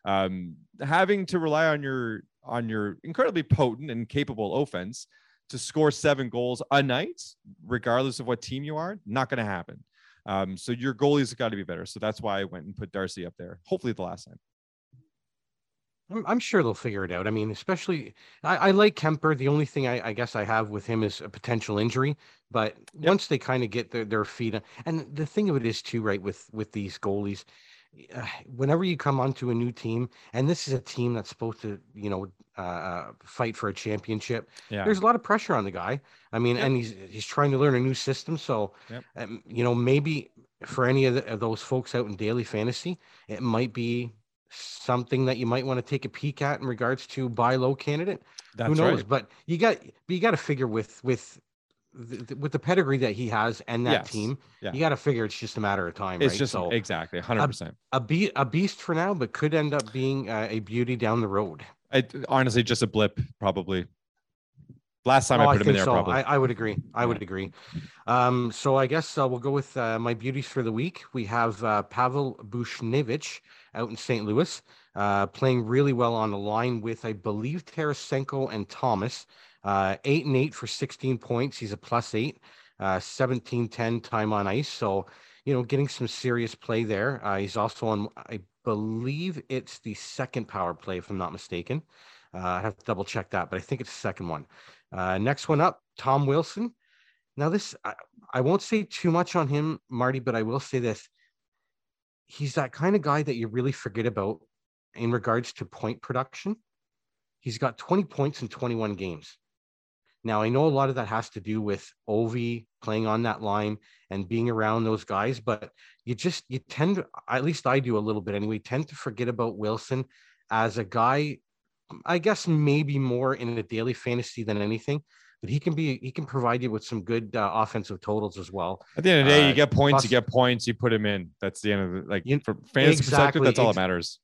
Um, having to rely on your on your incredibly potent and capable offense to score seven goals a night, regardless of what team you are, not going to happen. Um, so your goalies got to be better. So that's why I went and put Darcy up there. Hopefully, the last time. I'm, I'm sure they'll figure it out. I mean, especially I, I like Kuemper. The only thing I, I, guess I have with him is a potential injury. But yep. once they kind of get their, their feet, and the thing of it is too, right, with with these goalies, uh, whenever you come onto a new team, and this is a team that's supposed to, you know, uh, uh fight for a championship. Yeah. There's a lot of pressure on the guy. I mean, yep. and he's he's trying to learn a new system. So, yep. um, you know, maybe for any of, the, of those folks out in daily fantasy, it might be something that you might want to take a peek at in regards to buy low candidate. That's Who knows? right. But you got you got to figure with with the, with the pedigree that he has and that Yes. team, Yeah. you got to figure it's just a matter of time, It's right? just so exactly 100%. a be a beast for now, but could end up being uh, a beauty down the road. I, honestly, just a blip, probably. Last time Oh, I put him in there, so. probably. I, I would agree. I Yeah. would agree. Um, so I guess uh, we'll go with uh, my beauties for the week. We have uh, Pavel Buchnevich out in St. Louis, uh, playing really well on the line with, I believe, Tarasenko and Thomas. Uh, eight and eight for 16 points. He's a plus eight, uh, 17 10 time on ice. So, you know, getting some serious play there. Uh, he's also on, I believe it's the second power play, if I'm not mistaken. Uh, I have to double check that, but I think it's the second one. Uh, next one up, Tom Wilson. Now, this, I, I won't say too much on him, Marty, but I will say this. He's that kind of guy that you really forget about in regards to point production. He's got 20 points in 21 games. Now, I know a lot of that has to do with Ovi playing on that line and being around those guys, but you just, you tend to, at least I do a little bit anyway, tend to forget about Wilson as a guy I guess maybe more in a daily fantasy than anything, but he can be he can provide you with some good uh, offensive totals as well. At the end of the day, uh, you get points, you get points, you put him in. That's the end of the Like You- fantasy perspective, exactly, that's all ex- that matters.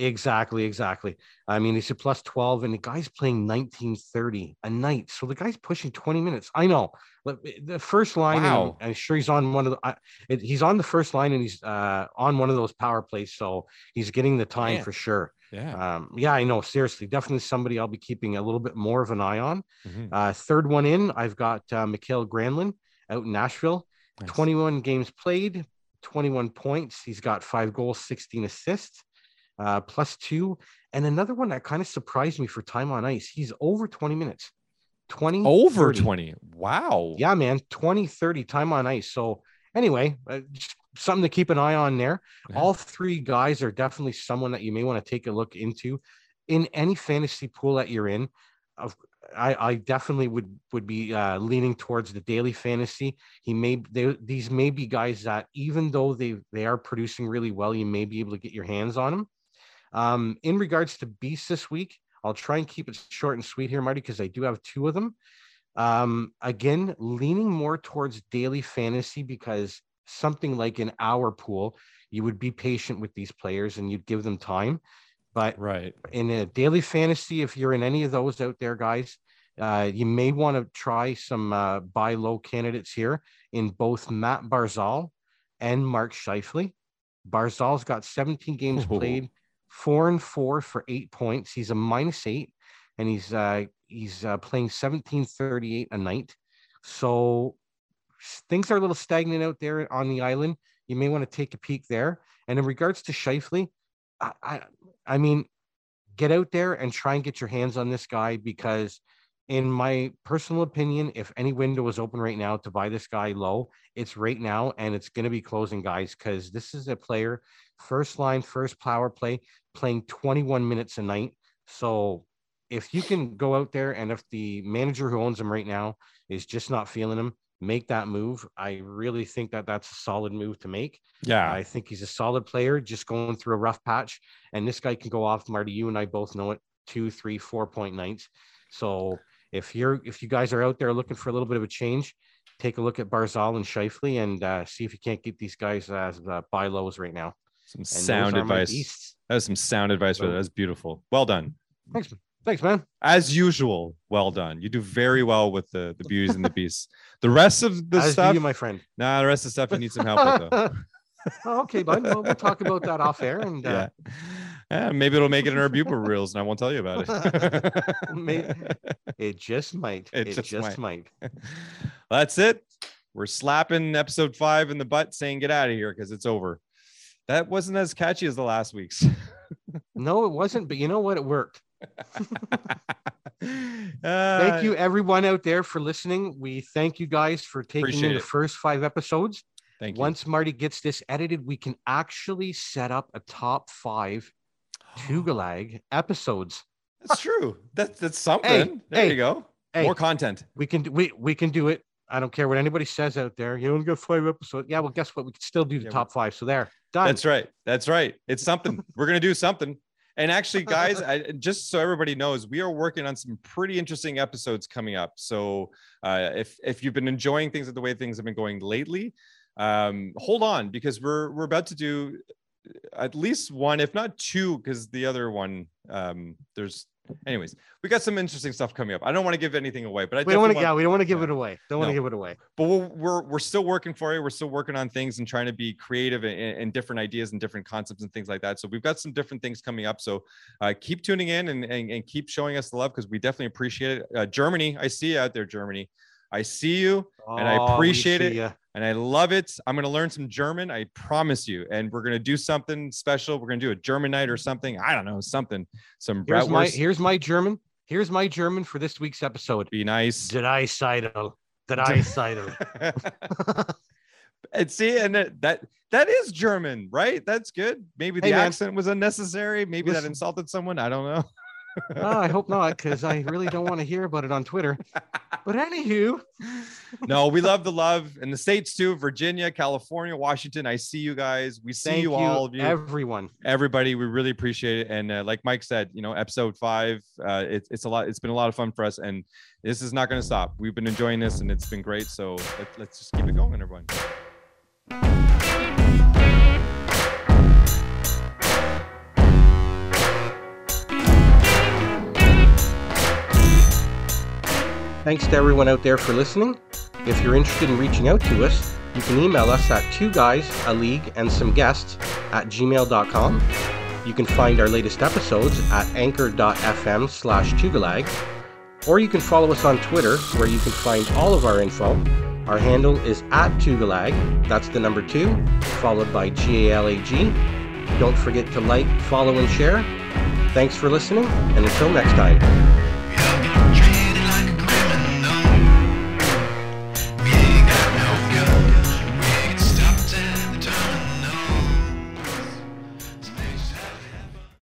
Exactly, exactly. I mean, he's a plus 12 and the guy's playing 1930 a night. So the guy's pushing 20 minutes. I know. The first line, Wow. I'm, I'm sure he's on one of the, I, it, he's on the first line and he's uh, on one of those power plays. So he's getting the time Man. for sure. Yeah. Um, yeah, I know. Seriously, definitely somebody I'll be keeping a little bit more of an eye on. Mhm. Uh, third one in, I've got uh, Mikael Granlund out in Nashville. Nice. 21 games played, 21 points. He's got five goals, 16 assists, uh, plus two. And another one that kind of surprised me for time on ice. He's over 20 minutes. 20 Over 30. 20. Wow. Yeah, man. 20, 30 time on ice. So anyway, uh, just something to keep an eye on there. Yeah. All three guys are definitely someone that you may want to take a look into in any fantasy pool that you're in. Of I, I definitely would would be uh, leaning towards the daily fantasy. He may they, these may be guys that even though they they are producing really well, you may be able to get your hands on them. Um, in regards to beasts this week, I'll try and keep it short and sweet here, Marty, because I do have two of them. Um, again, leaning more towards daily fantasy because something like an hour pool, you would be patient with these players and you'd give them time. But Right. in a daily fantasy, if you're in any of those out there, guys, uh, you may want to try some uh, buy low candidates here in both Matt Barzal and Mark Scheifele. Barzal's got 17 games Ooh. played, four and four for eight points. He's a minus eight, and he's uh, he's uh, playing 1738 a night. So things are a little stagnant out there on the island. You may want to take a peek there. And in regards to Scheifele, I, I I mean, get out there and try and get your hands on this guy because, in my personal opinion, if any window is open right now to buy this guy low, it's right now and it's going to be closing, guys, because this is a player, first line, first power play, playing 21 minutes a night. So if you can go out there and if the manager who owns him right now is just not feeling him, make that move. I really think that that's a solid move to make. Yeah. I think he's a solid player, just going through a rough patch. And this guy can go off, Marty. You and I both know it. Two, three, four point nights. So if you're if you guys are out there looking for a little bit of a change, take a look at Barzal and Scheifele and uh, see if you can't get these guys as uh, buy lows right now. some And sound those are my advice. That was some sound advice So- that. That's beautiful. Well done. Thanks, thanks, man. As usual, well done. You do very well with the the beauties and the beasts. The rest of the As stuff, you, my friend. nah, the rest of the stuff you need some help with though. Oh, okay, bud. Well, we'll talk about that off air. And uh, yeah. yeah, maybe it'll make it in our Bupa reels, and I won't tell you about it. It just might. It It, just just, might. That's it. We're slapping episode five in the butt, saying get out of here because it's over. That wasn't as catchy as the last week's. No, it wasn't. But you know what? It worked. Thank Thank you, everyone out there, for listening. We thank you guys for taking in the first five episodes. Thank you. Once Marty gets this edited, we can actually set up a top five Tugalag episodes. That's true. That's that's something. there hey, you go. Hey, More content. we can do we we can do it. I don't care what anybody says out there. You only got five episodes. Yeah, well, guess what? We can still do the Yeah, top five. So there. Done. That's right. That's right. It's something. We're gonna do something. And actually, guys, I, just so everybody knows, we are working on some pretty interesting episodes coming up. So uh, if if you've been enjoying things the way things have been going lately, um, hold on because we're we're about to do at least one, if not two, because the other one um, there's anyways, we got some interesting stuff coming up. I don't want to give anything away, but I we don't want to. Yeah, we don't want to give yeah. it away. Don't want to give it away. but we're, we're we're still working for you. We're still working on things and trying to be creative and, and different ideas and different concepts and things like that. So we've got some different things coming up. So uh, keep tuning in and, and and keep showing us the love because we definitely appreciate it. Uh, Germany, I see you out there, Germany. I see you And I Oh, appreciate it. ya. And I love it. I'm going to learn some German. I promise you. And we're going to do something special. We're going to do a German night or mm-hmm. something. I don't know, something. Some Here's my bratwurst. here's my German. Here's my German for this week's episode. Be nice. Did I Seidel? Did I Seidel? and see, and that, that that is German, right? That's good. Maybe the Hey, accent was unnecessary. Maybe that insulted someone. I don't know. Oh, I hope not, because I really don't want to hear about it on Twitter. But anywho, no, we love the love in the states too. Virginia, California, Washington. I see you guys. We see you, you, all of you. everyone. everybody we really appreciate it and uh, like mike said you know episode five uh, it, it's a lot it's been a lot of fun for us and this is not going to stop we've been enjoying this and it's been great so let, let's just keep it going everyone Thanks to everyone out there for listening. If you're interested in reaching out to us, you can email us at two guys, a league, and some guests at gmail.com. You can find our latest episodes at anchor.fm slash tugalag, or you can follow us on Twitter where you can find all of our info. Our handle is at tugalag, that's the number two, followed by G-A-L-A-G. Don't forget to like, follow, and share. Thanks for listening, and until next time.